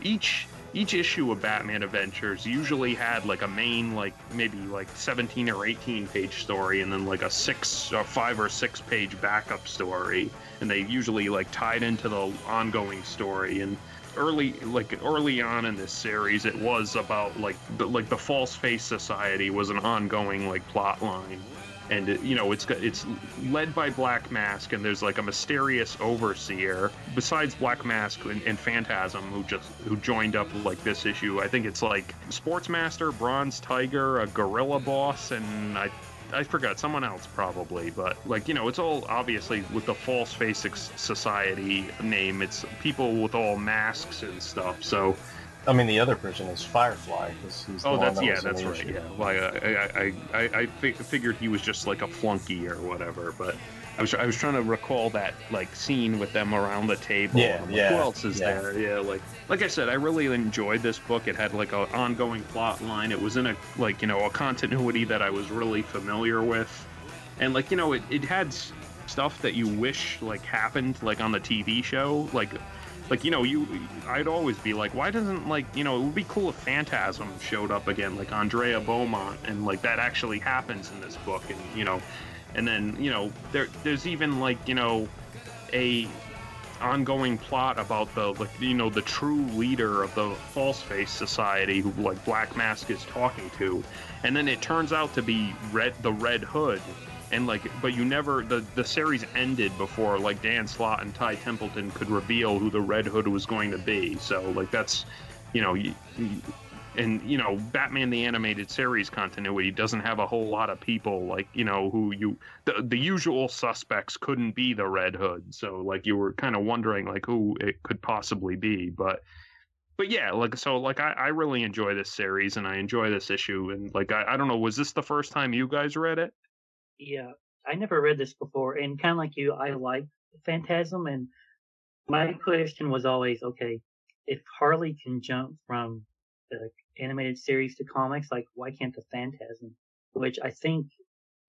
each each issue of Batman Adventures usually had like a main, like maybe like 17 or 18 page story, and then like a six or five or six page backup story, and they usually like tied into the ongoing story. And early, like early on in this series, it was about like the, like the False Face Society was an ongoing like plot line and it, you know it's it's led by Black Mask, and there's like a mysterious overseer besides Black Mask and, and Phantasm who just who joined up like this issue. I think it's like Sportsmaster, Bronze Tiger, a Gorilla Boss, and I. I forgot someone else probably, but like you know, it's all obviously with the False Face Society name. It's people with all masks and stuff. So I mean, the other person is Firefly. 'cause he's Oh, that's that yeah, that's right. issue. Yeah, like uh, I, I, I, I fi- figured he was just like a flunky or whatever, but I was, I was trying to recall that like scene with them around the table. Yeah, like, yeah, Who else is yeah. there? Yeah, like, like I said, I really enjoyed this book. It had like an ongoing plot line. It was in a like you know a continuity that I was really familiar with, and like you know it, it had stuff that you wish like happened like on the TV show, like like you know you i'd always be like why doesn't like you know it would be cool if phantasm showed up again like andrea beaumont and like that actually happens in this book and you know and then you know there there's even like you know a ongoing plot about the like you know the true leader of the false face society who like black mask is talking to. And then it turns out to be red the red hood and like but you never the the series ended before like dan slott and ty templeton could reveal who the red hood was going to be. So like that's you know you, you- and you know batman the animated series continuity doesn't have a whole lot of people like you know who you the, the usual suspects couldn't be the red hood. So like you were kind of wondering like who it could possibly be but but yeah like so like I, I really enjoy this series and i enjoy this issue. And like I, I don't know was this the first time you guys read it Yeah, I never read this before, and kind of like you, I like Phantasm, and my question was always, okay, if Harley can jump from the animated series to comics, like why can't the Phantasm? Which I think,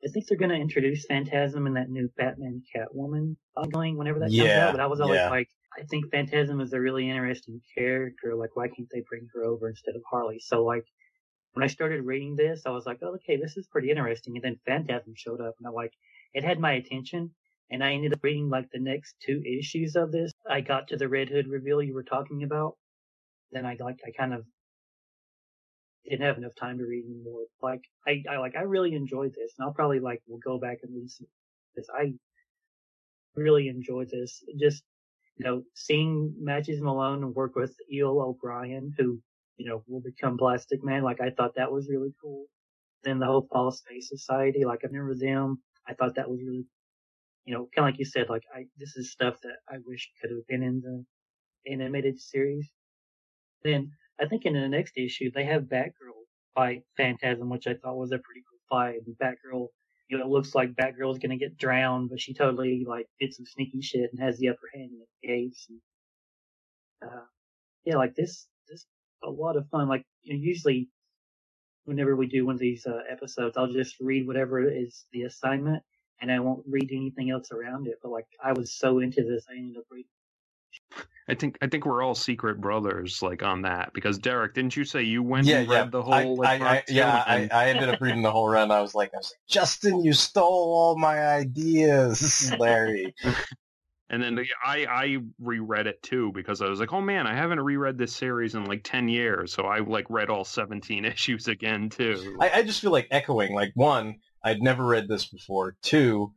I think they're going to introduce Phantasm in that new Batman Catwoman ongoing whenever that comes out. But I was always yeah. like, I think Phantasm is a really interesting character. Like, why can't they bring her over instead of Harley? So like, when I started reading this, I was like, oh, okay, this is pretty interesting. And then Phantasm showed up, and I'm like, it had my attention. And I ended up reading like the next two issues of this. I got to the Red Hood reveal you were talking about. Then I like, I kind of didn't have enough time to read anymore. Like, I, I like, I really enjoyed this, and I'll probably like, will go back and read some this. I really enjoyed this. Just, you know, seeing Matches Malone work with Eel O'Brien, who you know, will become Plastic Man. Like I thought that was really cool. Then the whole False Face Society, like I remember them. I thought that was really, you know, kind of like you said, like I, this is stuff that I wish could have been in the animated series. Then I think in the next issue they have Batgirl fight Phantasm, which I thought was a pretty cool fight. And Batgirl, you know, it looks like Batgirl's gonna get drowned, but she totally like did some sneaky shit and has the upper hand and escapes. And, uh, yeah, like this a lot of fun. Like you know, usually, whenever we do one of these uh, episodes, I'll just read whatever is the assignment, and I won't read anything else around it. But like, I was so into this, I ended up reading. i think i think we're all secret brothers like on that because derek didn't you say you went Yeah, and yeah. read the whole I, like, I, I, yeah, I, I ended up reading the whole run. I was like, I was like, Justin, you stole all my ideas, [laughs] Larry. And then the- I I reread it too because I was like, oh man, I haven't reread this series in like ten years, so I like read all seventeen [laughs] issues again too. I, I just feel like echoing. Like one, I'd never read this before. Two,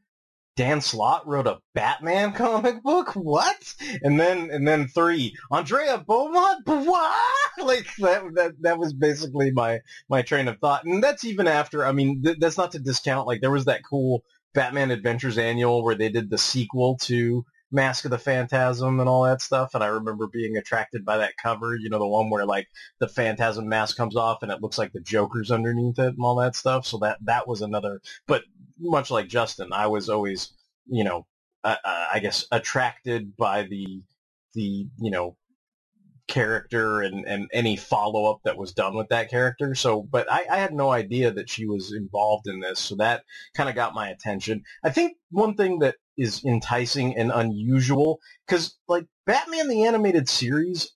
Dan Slott wrote a Batman [laughs] comic book. What? And then and then three, Andrea Beaumont. What? [laughs] Like that that that was basically my my train of thought. And that's even after. I mean, th- that's not to discount. Like there was that cool Batman Adventures annual where they did the sequel to Mask of the Phantasm and all that stuff. And I remember being attracted by that cover. You know, the one where like the Phantasm mask comes off and it looks like the Joker's underneath it and all that stuff. So that that was another. But much like Justin, I was always, you know, uh, uh, I guess attracted by the the you know character and, and any follow up that was done with that character. So, but I, I had no idea that she was involved in this. So that kind of got my attention. I think one thing that is enticing and unusual because like Batman the animated series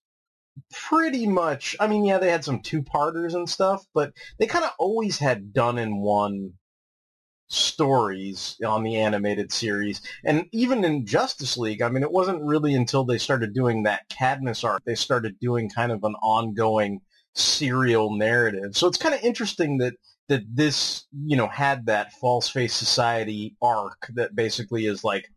pretty much I mean yeah they had some two parters and stuff but they kind of always had done in one stories on the animated series and even in Justice League I mean it wasn't really until they started doing that Cadmus arc they started doing kind of an ongoing serial narrative. So it's kind of interesting that that this, you know, had that false face society arc that basically is like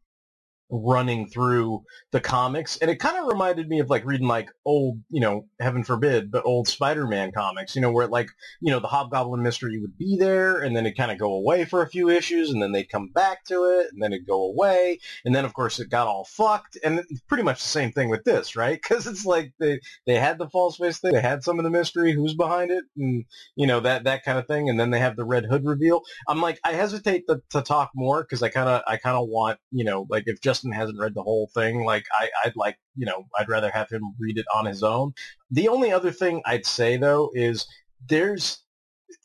running through the comics and it kind of reminded me of like reading like old you know heaven forbid but old spider-man comics you know where like you know the hobgoblin mystery would be there and then it kind of go away for a few issues and then they'd come back to it and then it'd go away and then of course it got all fucked and pretty much the same thing with this right? [laughs] Because it's like they they had the false face thing they had some of the mystery who's behind it and you know that that kind of thing and then they have the red hood reveal. I'm like i hesitate to, to talk more because i kind of i kind of want you know like if justin hasn't read the whole thing like I, i'd like you know i'd rather have him read it on his own. The only other thing i'd say though is there's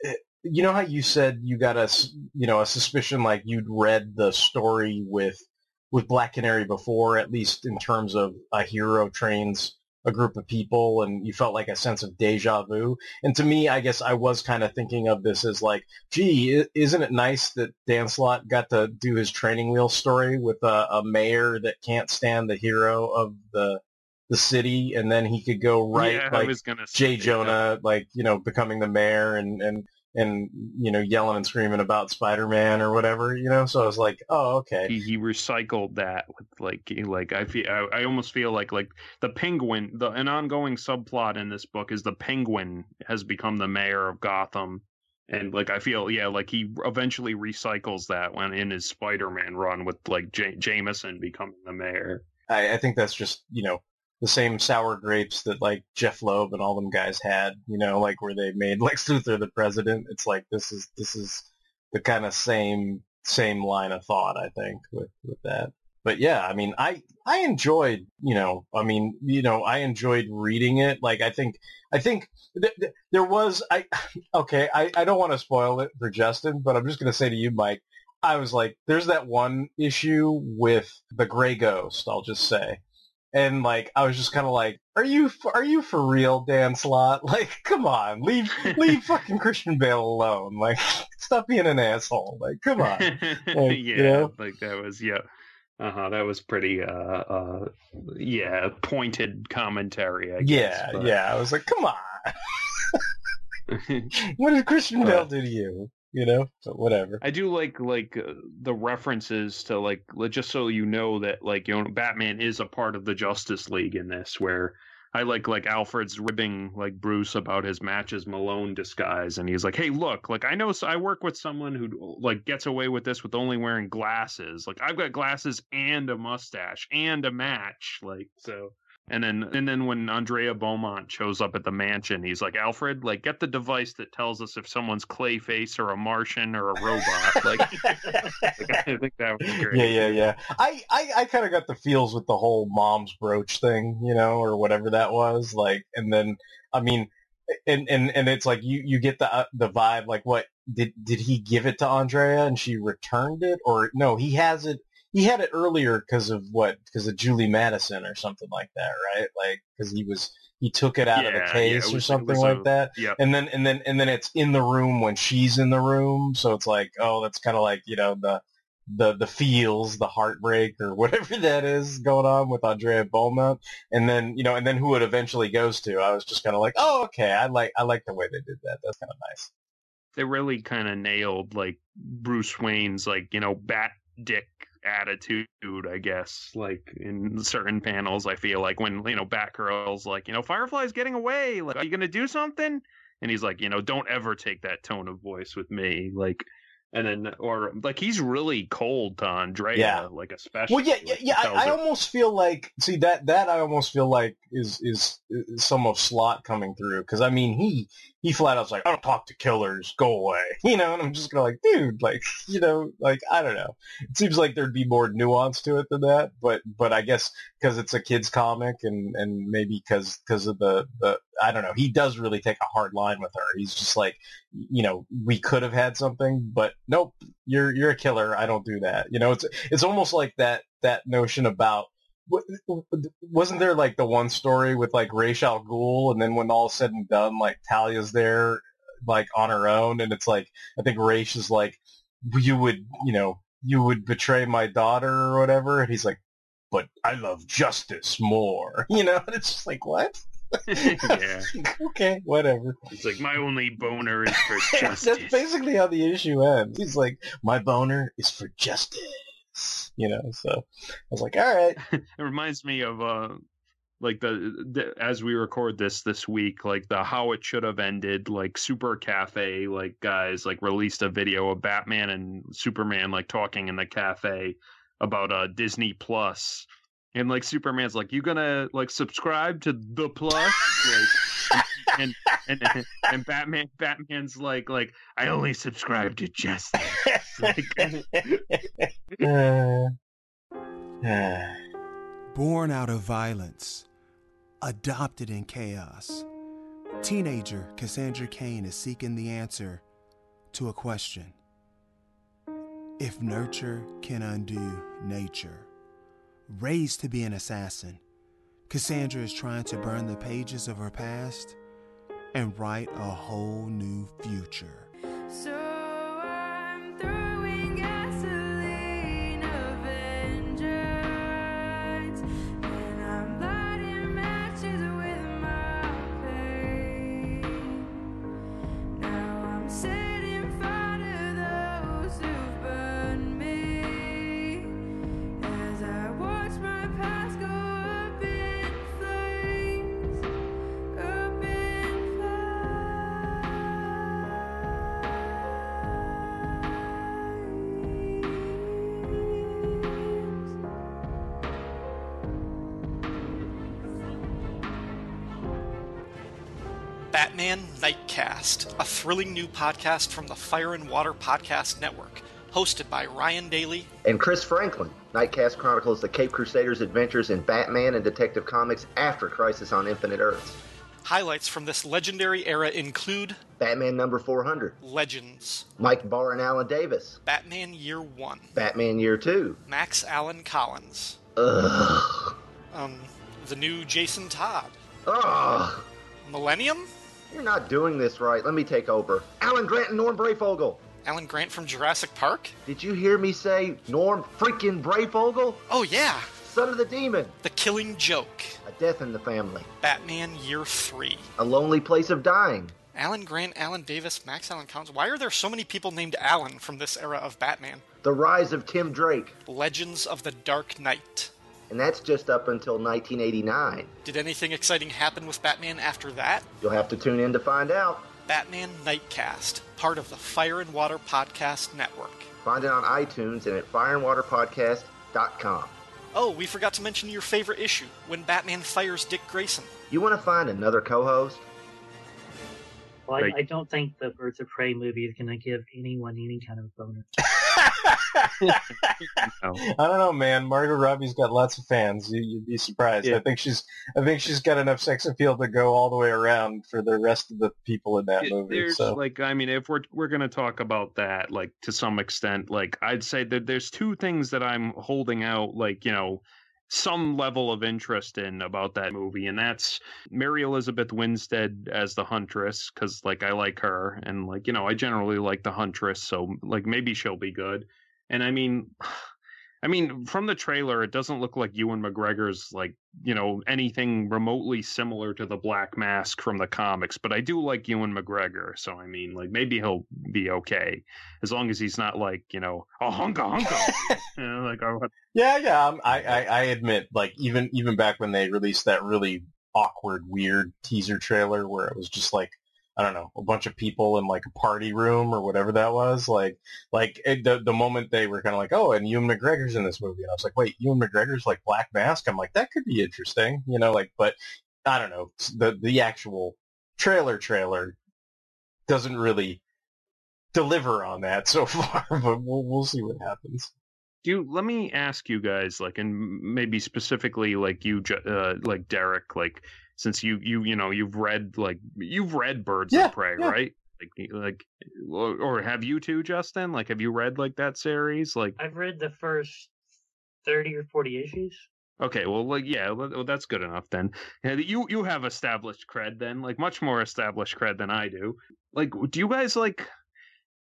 eh, you know how you said you got a you know a suspicion like you'd read the story with with black canary before at least in terms of a hero trains a group of people and you felt like a sense of deja vu. And to me, I guess I was kind of thinking of this as like, gee, isn't it nice that Dan Slott got to do his training wheel story with a, a mayor that can't stand the hero of the the city and then he could go right Yeah, like J. Jonah like, you know, becoming the mayor and and and you know yelling and screaming about Spider-Man or whatever, you know. So I was like, "Oh, okay." he, he recycled that with like like I feel I, I almost feel like like the penguin the an ongoing subplot in this book is the penguin has become the mayor of Gotham and like I feel yeah like he eventually recycles that when in his Spider-Man run with like J- Jameson becoming the mayor I, I think that's just you know the same sour grapes that like Jeph Loeb and all them guys had, you know, like where they made [laughs] Lex Luthor the president. It's like this is this is the kind of same same line of thought I think with with that. But yeah, I mean, I I enjoyed, you know, I mean, you know, I enjoyed reading it. Like I think I think th- th- there was I [laughs] okay, I I don't want to spoil it for Justin, but I'm just going to say to you, Mike, I was like, there's that one issue with the Gray Ghost. I'll just say, and like, I was just kind of like, are you are you for real, Dan Slott? [laughs] Like, come on, leave leave [laughs] fucking Christian Bale alone. Like, stop being an asshole. Like, come [laughs] on. yeah Like, you know? like that was yeah uh-huh that was pretty uh uh yeah pointed commentary I guess Yeah, but- yeah. I was like, come on. what did Christian Bale do to you? You know, but whatever. I do like like uh, the references to like just so you know that like you know Batman is a part of the Justice League in this where I like like Alfred's ribbing like Bruce about his matches Malone disguise and he's like hey look like I know i work with someone who like gets away with this with only wearing glasses like I've got glasses and a mustache and a match like so and then and then when Andrea Beaumont shows up at the mansion, he's like, Alfred, like get the device that tells us if someone's Clayface or a Martian or a robot. [laughs] like, like, [laughs] I think that was great. Yeah, yeah, yeah. I, I, I kind of got the feels with the whole mom's brooch thing, you know, or whatever that was. Like, and then, I mean, and and and it's like you you get the uh, the vibe. Like, what did did he give it to Andrea and she returned it, or no? He has it. He had it earlier because of what? Because of Julie Madison or something like that, right? Like, because he was he took it out of Yeah, the yeah, case or was- it something like a- that. yep. And then and then and then it's in the room when she's in the room. So it's like, oh, that's kind of like you know the the the feels, the heartbreak, or [laughs] whatever that is going on with Andrea Beaumont, and then you know, and then who it eventually goes to. I was just kind of like, oh, okay, I like I like the way they did that. That's kind of nice. they really kind of nailed like Bruce Wayne's like you know bat dick attitude, I guess. Like in certain panels, I feel like when you know Batgirl's like you know Firefly's getting away, like are you gonna do something? And he's like, you know, don't ever take that tone of voice with me, like. And then, or like he's really cold to Andrea, Yeah. like especially. Well, yeah, yeah, yeah. I, I almost feel like see that that I almost feel like is is, is some of Slott coming through because I mean he he flat out's like I don't talk to killers, go away, [laughs] you know, and I'm just gonna like, dude, like [laughs] you know, like I don't know. It seems like there'd be more nuance to it than that, but but I guess because it's a kids comic and and maybe because because of the the I don't know, he does really take a hard line with her. He's just like, you know, we could have had something, but nope, you're you're a killer. I don't do that. You know, it's it's almost like that that notion about wa- wasn't there like the one story with like Ra's al Ghul, and then when all said and done, like Talia's there, like on her own, and it's like I think Ra's is like, you would, you know, you would betray my daughter or whatever, and he's like, but I love justice more, [laughs] you know, and it's just like what? [laughs] yeah. okay, whatever. It's like my only boner is for [laughs] justice. That's basically how the issue ends. He's like, my boner is for justice, you know. So I was like, all right, [laughs] it reminds me of uh like the, the as we record this this week like the how it should have ended like super cafe like guys like released a video of batman and superman like talking in the cafe about uh disney plus and like superman's like you gonna like subscribe to the plus like and [laughs] and and batman batman's like like i only subscribe to justice [laughs] like, uh, [sighs] Born out of violence, adopted in chaos, teenager Cassandra Cain is seeking the answer to a question. If nurture can undo nature, raised to be an assassin, Cassandra is trying to burn the pages of her past and write a whole new future. Batman Nightcast, a thrilling new podcast from the Fire and Water Podcast Network, hosted by Ryan Daly, And Chris Franklin. Nightcast chronicles the Cape Crusaders' adventures in Batman and Detective Comics after Crisis on Infinite Earths. Highlights from this legendary era include Batman number 400, Legends, Mike Barr and Alan Davis, Batman Year 1, Batman Year 2. Max Allan Collins, Ugh. um, the new Jason Todd, Ugh. Millennium, You're not doing this right. Let me take over. Alan Grant and Norm Breyfogle. Alan Grant from Jurassic Park. Did you hear me say Norm freaking Breyfogle? Oh, yeah. Son of the Demon. The Killing Joke, A Death in the Family. Batman Year 3. A Lonely Place of Dying. Alan Grant, Alan Davis, Max Allan Collins. Why are there so many people named Alan from this era of Batman? The Rise of Tim Drake. Legends of the Dark Knight. And that's just up until 1989. Did anything exciting happen with Batman after that? You'll have to tune in to find out. Batman Nightcast, part of the Fire and Water Podcast Network. Find it on iTunes and at fireandwaterpodcast.com. Oh, we forgot to mention your favorite issue when Batman fires Dick Grayson. You want to find another co-host? Well, I, I don't think the Birds of Prey movie is going to give anyone any kind of [laughs] [laughs] boner. I don't know, man. Margot Robbie's got lots of fans. You, you'd be surprised. Yeah. I think she's, I think she's got enough sex appeal to go all the way around for the rest of the people in that Yeah, movie. There's So like, I mean, if we're we're gonna talk about that, like to some extent, like I'd say that there's two things that I'm holding out, like you know, some level of interest in about that movie, and that's Mary Elizabeth Winstead as the Huntress, because like I like her, and like you know, I generally like the Huntress, so like maybe she'll be good. And I mean, I mean, from the trailer, it doesn't look like Ewan McGregor's like you know anything remotely similar to the Black Mask from the comics. But I do like Ewan McGregor, so I mean, like maybe he'll be okay as long as he's not like you know a hunka hunka. [laughs] you know, like oh, Yeah, yeah. um, I, I, I admit, like even even back when they released that really awkward, weird teaser trailer where it was just like I don't know, a bunch of people in like a party room or whatever that was. Like, like it, the the moment they were kind of like, oh, and Ewan McGregor's in this movie, and I was like, wait, Ewan McGregor's like Black Mask. I'm like, that could be interesting, you know, like, but I don't know, the the actual trailer trailer doesn't really deliver on that [laughs] so far, but we'll we'll see what happens. do let me ask you guys like and maybe specifically like you uh, like derek like since you you you know you've read like you've read birds Yeah, of prey yeah. right? Like like or, or have you too justin? Like have you read like that series? Like I've read the first thirty or forty issues. okay well like yeah well, well, that's good enough then. Yeah, you you have established cred then like much more established cred than i do. Like do you guys like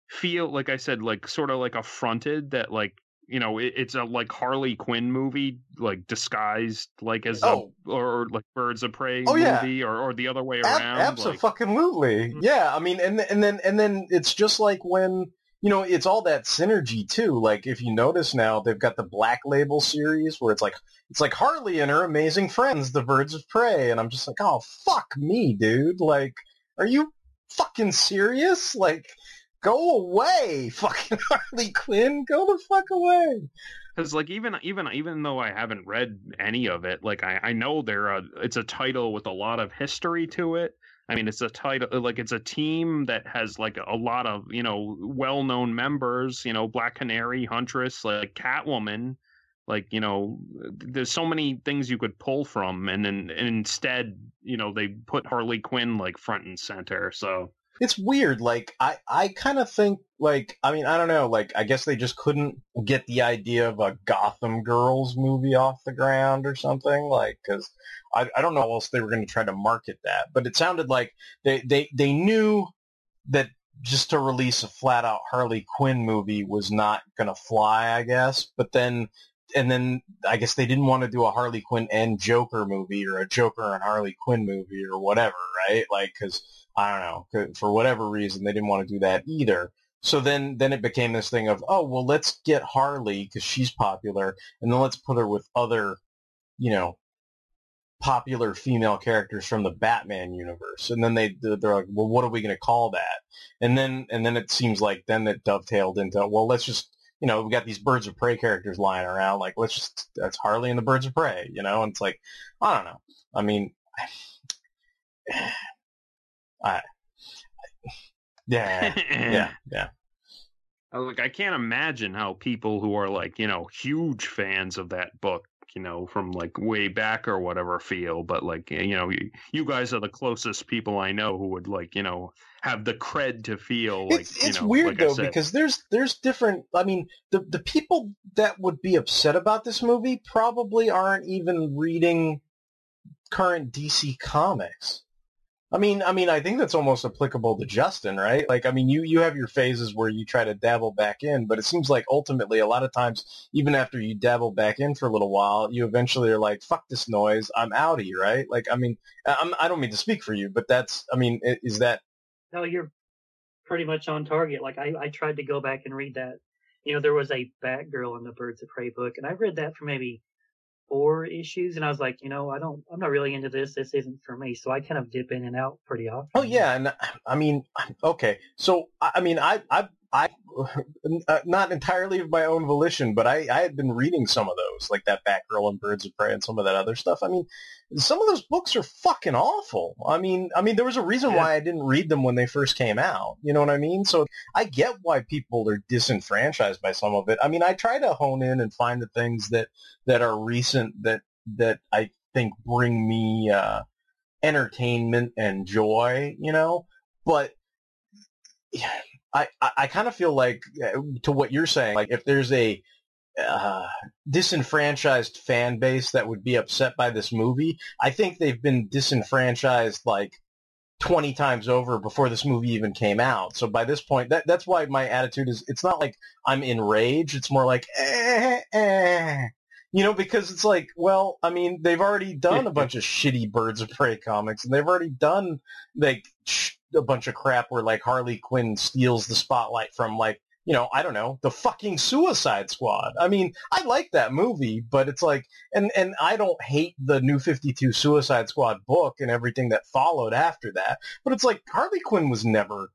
feel like i said like sort of like affronted that like you know it, it's a like harley quinn movie like disguised like as Oh. a or, like birds of prey Oh, yeah. movie or, or the other way Ab- around like, Absolutely. Mm. Yeah, I mean, and and then and then it's just like when you know it's all that synergy too. Like if you notice now, they've got the Black Label series where it's like it's like Harley and her amazing friends, the Birds of Prey, and I'm just like, oh fuck me, dude. Like, are you fucking serious? Like, go away, [laughs] fucking Harley Quinn, go the fuck away. because like even even even though I haven't read any of it, like I I know there are it's a title with a lot of history to it. I mean, it's a title like it's a team that has like a lot of you know well known members. You know, Black Canary, Huntress, like Catwoman. Like you know, there's so many things you could pull from, and then and instead, you know, they put Harley Quinn like front and center. So it's weird. Like I, I kind of think like I mean I don't know. Like I guess they just couldn't get the idea of a Gotham Girls movie off the ground or something. Like because I, I don't know else they were going to try to market that. But it sounded like they they they knew that just to release a flat out Harley Quinn movie was not going to fly. I guess. But then. And then I guess they didn't want to do a Harley Quinn and Joker movie or a Joker and Harley Quinn movie or whatever, right? Like, because I don't know, for whatever reason, they didn't want to do that either. So then, then it became this thing of, oh, well, let's get Harley because she's popular, and then let's put her with other, you know, popular female characters from the Batman universe. And then they they're like, well, what are we going to call that? And then and then it seems like then it dovetailed into, well, let's just you know, we got these Birds of Prey characters lying around, like let's just that's Harley and the Birds of Prey, you know, and it's like, I don't know. I mean, [sighs] [sighs] I, yeah, [laughs] yeah, yeah. Uh, Like I can't imagine how people who are like you know huge fans of that book, you know, from like way back or whatever feel. But like you know, you, you guys are the closest people I know who would like you know have the cred to feel like it's it's know, weird like though because there's there's different i mean the the people that would be upset about this movie probably aren't even reading current dc comics i mean i mean i think that's almost applicable to justin right like i mean you you have your phases where you try to dabble back in but it seems like ultimately a lot of times even after you dabble back in for a little while you eventually are like fuck this noise i'm outie right like i mean I'm, i don't mean to speak for you but that's i mean is that No, you're pretty much on target. Like I, I tried to go back and read that. You know, there was a Batgirl in the Birds of Prey book, and I read that for maybe four issues, and I was like, you know, I don't, I'm not really into this. This isn't for me. So I kind of dip in and out pretty often. Oh yeah, and I mean, okay. So I mean, I I I [laughs] uh, not entirely of my own volition, but I I had been reading some of those, like that Batgirl and Birds of Prey and some of that other stuff. I mean, some of those books are fucking awful. I mean, I mean, there was a reason why I didn't read them when they first came out. You know what I mean? So I get why people are disenfranchised by some of it. I mean, I try to hone in and find the things that that are recent that that I think bring me uh, entertainment and joy. You know, but I, I, kind of feel like to what you're saying, like if there's a uh, disenfranchised fan base that would be upset by this movie, I think they've been disenfranchised like 20 times over before this movie even came out. So by this point, that that's why my attitude is it's not like I'm enraged. It's more like eh, eh. You know, because it's like, well, I mean, they've already done a bunch of shitty Birds of Prey comics, and they've already done like sh- a bunch of crap where like Harley Quinn steals the spotlight from like, you know, I don't know, the fucking Suicide Squad. I mean, I like that movie, but it's like, and and I don't hate the New Fifty Two Suicide Squad book and everything that followed after that, but it's like Harley Quinn was never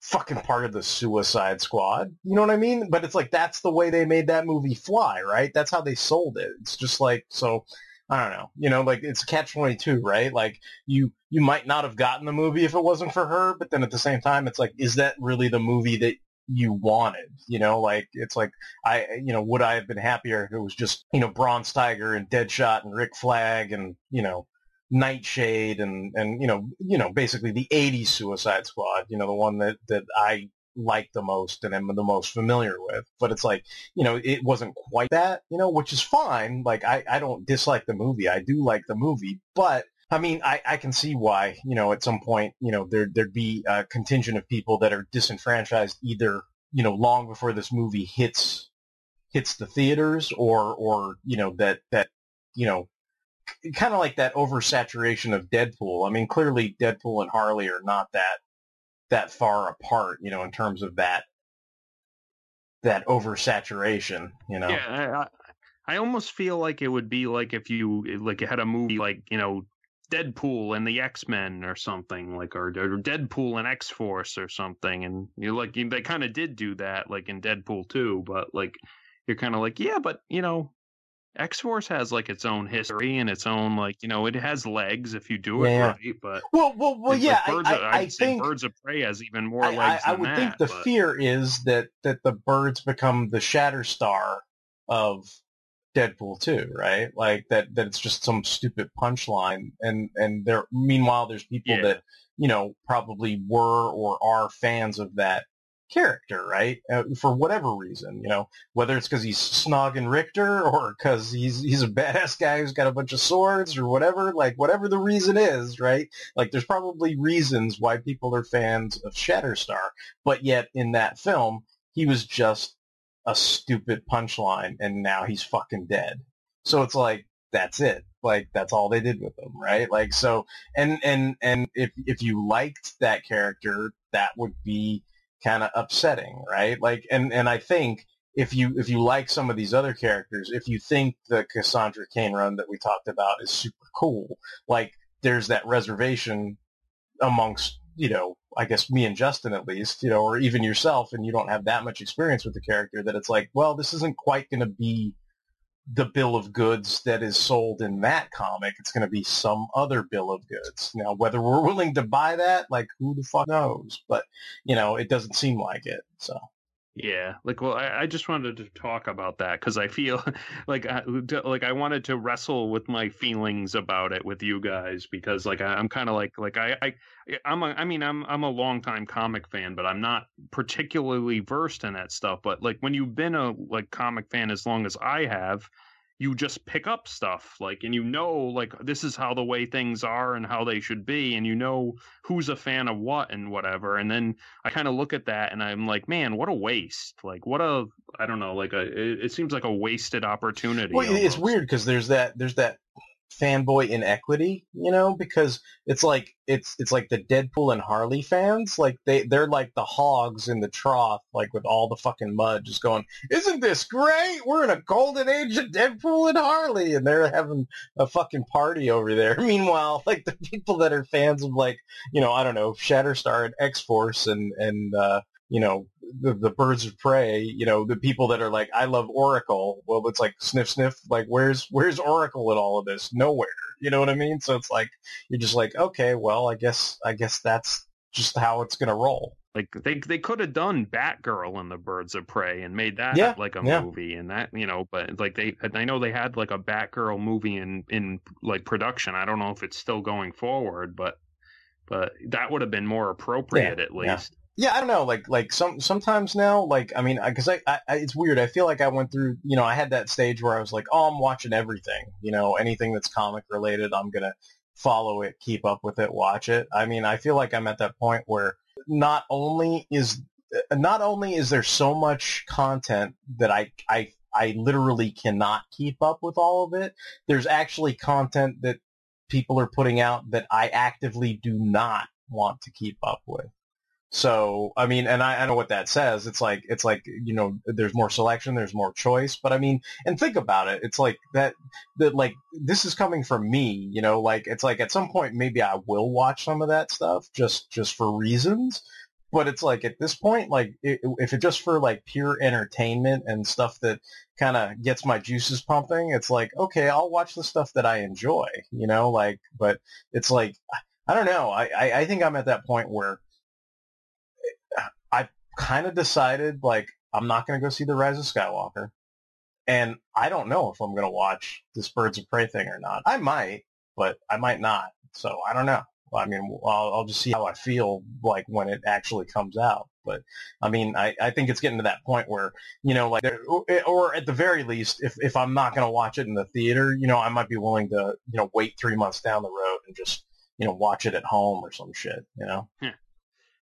fucking part of the Suicide Squad. You know what I mean? But it's like that's the way they made that movie fly, right? That's how they sold it. It's just like so. I don't know. You know, like it's catch twenty two, right? Like you you might not have gotten the movie if it wasn't for her, but then at the same time, it's like, is that really the movie that you wanted? You know, like it's like I, you know, would I have been happier if it was just you know Bronze Tiger and Deadshot and Rick Flag and you know Nightshade and and you know you know basically the '80s Suicide Squad, you know, the one that that I like the most and am the most familiar with. But it's like, you know, it wasn't quite that, you know, which is fine. Like I, I don't dislike the movie. I do like the movie, but I mean, I, I can see why, you know, at some point, you know, there there'd be a contingent of people that are disenfranchised either, you know, long before this movie hits hits the theaters or or, you know, that that, you know, kind of like that oversaturation of Deadpool. I mean, clearly Deadpool and Harley are not that that far apart, you know, in terms of that that oversaturation, you know. Yeah, I, I- almost feel like it would be like if you eh, like had a movie like you know Deadpool and the X Men or something like, or, or Deadpool and X Force or something, and you know, like they kind of did do that, like in Deadpool too. But like you're kind of like, yeah, but you know, X Force has like its own history and its own like you know it has legs if you do it Yeah. right. But Well, well, well, yeah. I, Birds of, I, I think Birds of Prey has even more I, I, legs I would that. think the but- fear is that that the birds become the Shatterstar of Deadpool 2, right? Like that that it's just some stupid punchline, and and there. Meanwhile, there's people Yeah. that you know probably were or are fans of that character, right? Uh, for whatever reason, you know, whether it's because he's snogging Rictor or because he's he's a [laughs] badass guy who's got a bunch of swords or whatever, like whatever the reason is, right? Like there's probably reasons why people are fans of Shatterstar, but yet in that film, he was just a stupid punchline and now he's fucking dead. So it's like that's it. Like that's all they did with him, right? Like so and and and if if you liked that character, that would be kind of upsetting, right? Like and and I think if you if you like some of these other characters, if you think the Cassandra Cain run that we talked about is super cool, like there's that reservation amongst you know I guess me and Justin at least, you know, or even yourself, and you don't have that much experience with the character that it's like, well, this isn't quite going to be the bill of goods that is sold in that comic. It's going to be some other bill of goods. Now, whether we're willing to buy that, like, who the fuck knows? But you know, it doesn't seem like it. So. Yeah, like well, I, I just wanted to talk about that because I feel [laughs] like I, like I wanted to wrestle with my feelings about it with you guys because like I, I'm kind of like like I, I I'm a I mean I'm I'm a longtime comic fan, but I'm not particularly versed in that stuff. But like when you've been a like comic fan as long as I have, you just pick up stuff like and you know like this is how the way things are and how they should be and you know who's a fan of what and whatever and then i kind of look at that and i'm like man what a waste. Like what a i don't know like a it, it seems like a wasted opportunity Well, it's weird because there's that there's that fanboy inequity, you know, because it's like it's it's like the Deadpool and Harley fans, like they they're like the hogs in the trough, like with all the fucking mud, just going, "Isn't this great? We're in a golden age of Deadpool and Harley," and they're having a fucking party over there. [laughs] Meanwhile, like the people that are fans of like you know I don't know Shatterstar and X Force and and uh, you know the, the birds of prey you know the people that are like i love oracle. Well it's like sniff sniff like where's where's oracle in all of this? Nowhere you know what i mean? So it's like you're just like okay well i guess i guess that's just how it's gonna roll. Like they they could have done Batgirl and the Birds of Prey and made that Yeah, like a yeah. movie and that you know but like they I know they had like a Batgirl movie in in like production. I don't know if it's still going forward but but that would have been more appropriate at yeah. least yeah i don't know like like some sometimes now like i mean because I, I I it's weird i feel like i went through you know i had that stage where i was like oh i'm watching everything you know anything that's comic related i'm gonna follow it, keep up with it, watch it. I mean, I feel like I'm at that point where not only is uh, not only is there so much content that I I I literally cannot keep up with all of it. There's actually content that people are putting out that I actively do not want to keep up with. So, I mean, and I, I know what that says. It's like, it's like, you know, there's more selection, there's more choice, but I mean, and think about it. It's like that, that like, this is coming from me, you know, like, it's like at some point, maybe I will watch some of that stuff just, just for reasons. But it's like at this point, like i if it's just for like pure entertainment and stuff that kind of gets my juices pumping, it's like okay, I'll watch the stuff that I enjoy, you know. Like, but it's like I don't know. I I, I think I'm at that point where kind of decided like I'm not going to go see the Rise of Skywalker, and I don't know if I'm going to watch this Birds of Prey thing or not. I might, but I might not. So I don't know. I mean, I'll, I'll just see how I feel like when it actually comes out. But I mean, I, I think it's getting to that point where you know, like, or, eh, or at the very least, if if I'm not going to watch it in the theater, you know, I might be willing to you know wait three months down the road and just you know watch it at home or some shit. You know. Yeah.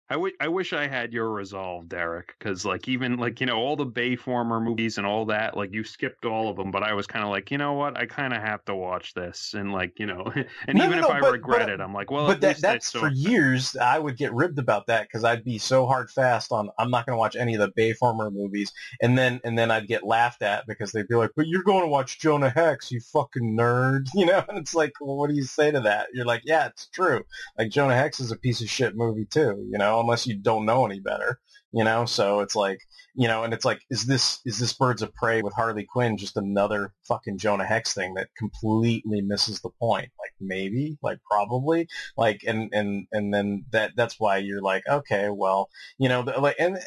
I, w- I wish I had your resolve, Derek, because like even like you know all the Bayformer movies and all that, like you skipped all of them, but I was kind of like, you know what, I kind of have to watch this, and like you know, [laughs] and No, even no, if no, I but- regret but- it, I'm like, well, but that, that's for [laughs] years. I would get ribbed about that because I'd be so hard fast on I'm not going to watch any of the Bayformer movies, and then and then I'd get laughed at because they'd be like, "But you're going to watch Jonah Hex, you fucking nerd," [laughs] you know? And it's like, well, what do you say to that? You're like, yeah, it's true. Like Jonah Hex is a piece of shit movie too, you know, unless you don't know any better, you know. So it's like, you know, and it's like, is this is this Birds of Prey with Harley Quinn just another fucking Jonah Hex thing that completely misses the point? Like maybe, like probably, like and and and then that that's why you're like, okay, well, you know, the- like, and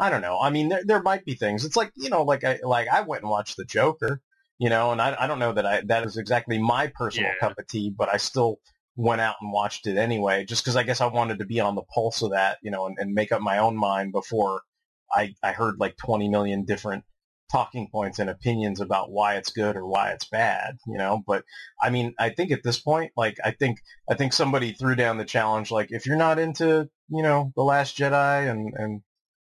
I don't know. I mean, there there might be things. It's like you know, like I like I went and watched the Joker, you know, and I I don't know that I that is exactly my personal Yeah. cup of tea, but I still went out and watched it anyway, just because I guess I wanted to be on the pulse of that, you know, and, and make up my own mind before I, I heard like 20 million different talking points and opinions about why it's good or why it's bad, you know. But I mean, I think at this point, like I think I think somebody threw down the challenge, like if you're not into, you know, the Last Jedi and and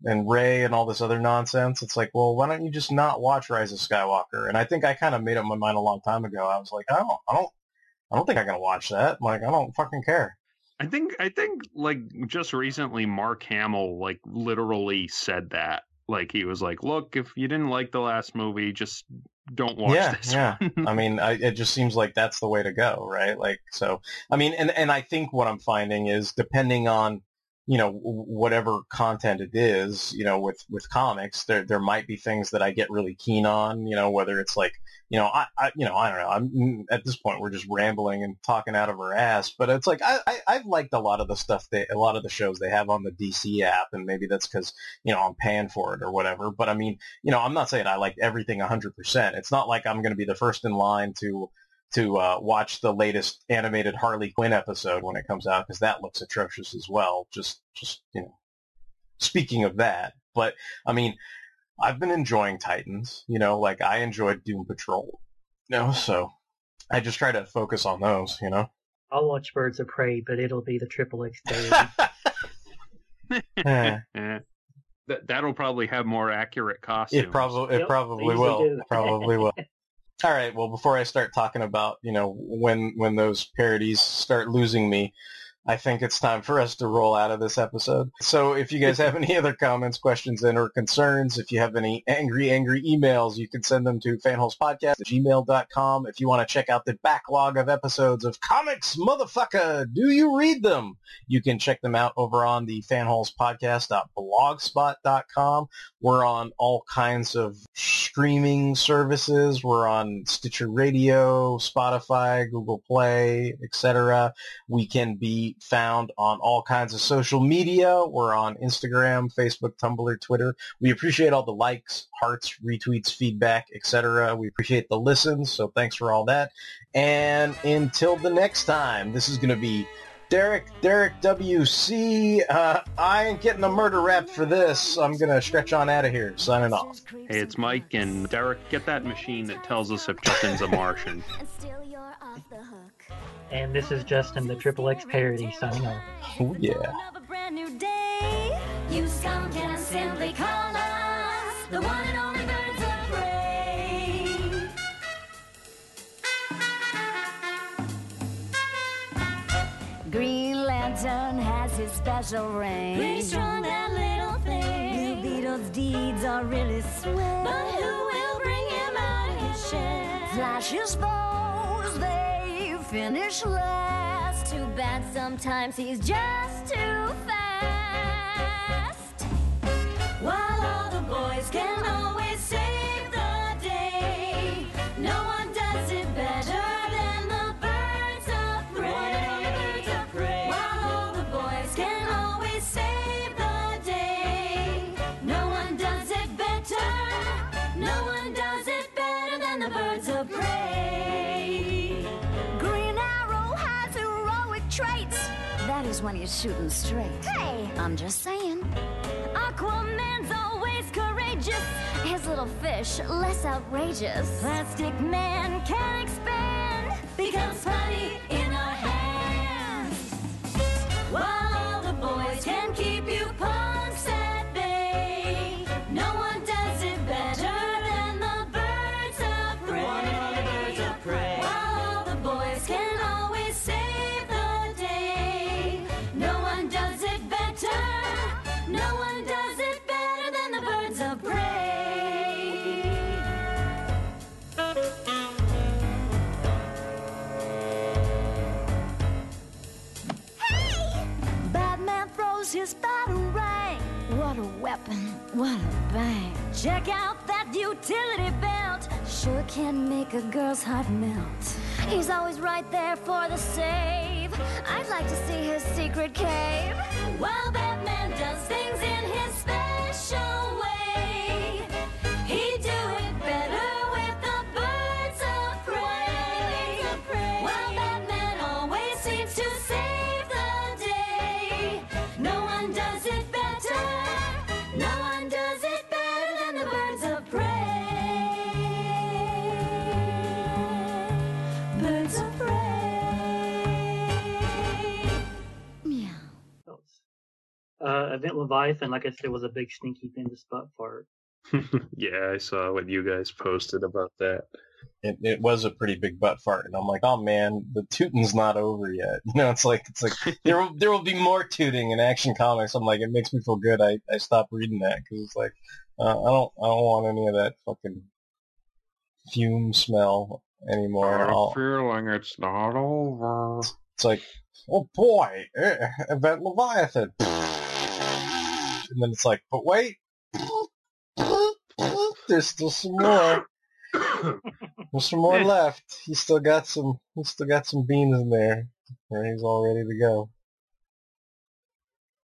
and Rey and all this other nonsense, it's like, well, why don't you just not watch Rise of Skywalker? And I think I kind of made up my mind a long time ago. I was like, I don't, I don't, I don't think I'm gonna watch that. Like, I don't fucking care. I think I think like just recently Mark Hamill like literally said that. Like he was like, "Look, if you didn't like the last movie, just don't watch yeah, this." yeah. one." I mean, I, it just seems like that's the way to go, right? Like, so, I mean, and and I think what I'm finding is depending on, you know, whatever content it is, you know, with with comics, there there might be things that I get really keen on, you know, whether it's like, you know, I, I you know, I don't know. I'm mm, at this point we're just rambling and talking out of our ass, but it's like I, I I've liked a lot of the stuff they a lot of the shows they have on the DC app, and maybe that's because you know I'm paying for it or whatever. But I mean, you know, I'm not saying I liked everything a 100%. It's not like I'm going to be the first in line to to uh, watch the latest animated Harley Quinn episode when it comes out because that looks atrocious as well. Just just you know, speaking of that, but I mean, I've been enjoying Titans. You know, like I enjoyed Doom Patrol. You know, so I just try to focus on those. You know. I'll watch Birds of Prey, but it'll be the triple X [laughs] Eh. [laughs] Eh. That that'll probably have more accurate costumes. It probably it Yep, probably will. Probably [laughs] will. All right. Well, before I start talking about you know when when those parodies start losing me, I think it's time for us to roll out of this episode. So if you guys have any other comments, questions, and or concerns, if you have any angry, angry emails, you can send them to fanholespodcast at gmail.com. If you want to check out the backlog of episodes of Comics Motherfucker, do you read them? You can check them out over on the fanholespodcast.blogspot.com. We're on all kinds of streaming services. We're on Stitcher Radio, Spotify, Google Play, etc. We can be found on all kinds of social media. We're on Instagram, Facebook, Tumblr, Twitter. We appreciate all the likes, hearts, retweets, feedback, etc. We appreciate the listens, so thanks for all that. And until the next time, this is going to be Derek, Derek WC. Uh, I ain't getting a murder rap for this. I'm going to stretch on out of here. Signing off. Hey, it's Mike and Derek. Get that machine that tells us if Justin's a Martian. [laughs] And still you're off the hook. And this is Justin, the Triple X parody, signing off. Oh yeah. brand new day. You scum can simply call us the one and only birds of prey. Green Lantern has his special ring. Pretty strong, that little thing. Blue Beetle's deeds are really swell. But who will bring him out of his shell? Flash's foes, they finish last. Too bad sometimes he's just too fast. While all the boys can when he's shooting straight. Hey, I'm just saying. Aquaman's always courageous. His little fish, less outrageous. Plastic Man can expand, becomes putty in our hands. While all the boys can keep you punks Check out that utility belt. Sure can make a girl's heart melt. He's always right there for the save. I'd like to see his secret cave. While Batman does things in his special way, Event Leviathan, like I said, was a big stinky Bendis butt fart. yeah, I saw what you guys posted about that. It, it was a pretty big butt fart, and I'm like, oh man, the tooting's not over yet. [laughs] You know, it's like it's like [laughs] there will there will be more tooting in Action Comics. I'm like, it makes me feel good. I, I stopped reading that because it's like uh, I don't I don't want any of that fucking fume smell anymore. I'll- feeling it's not over. It's like, oh boy, eh, Event Leviathan. [laughs] And then it's like, but wait, there's still some more. There's some more [laughs] left. He's still got some. He's still got some beans in there, and he's all ready to go.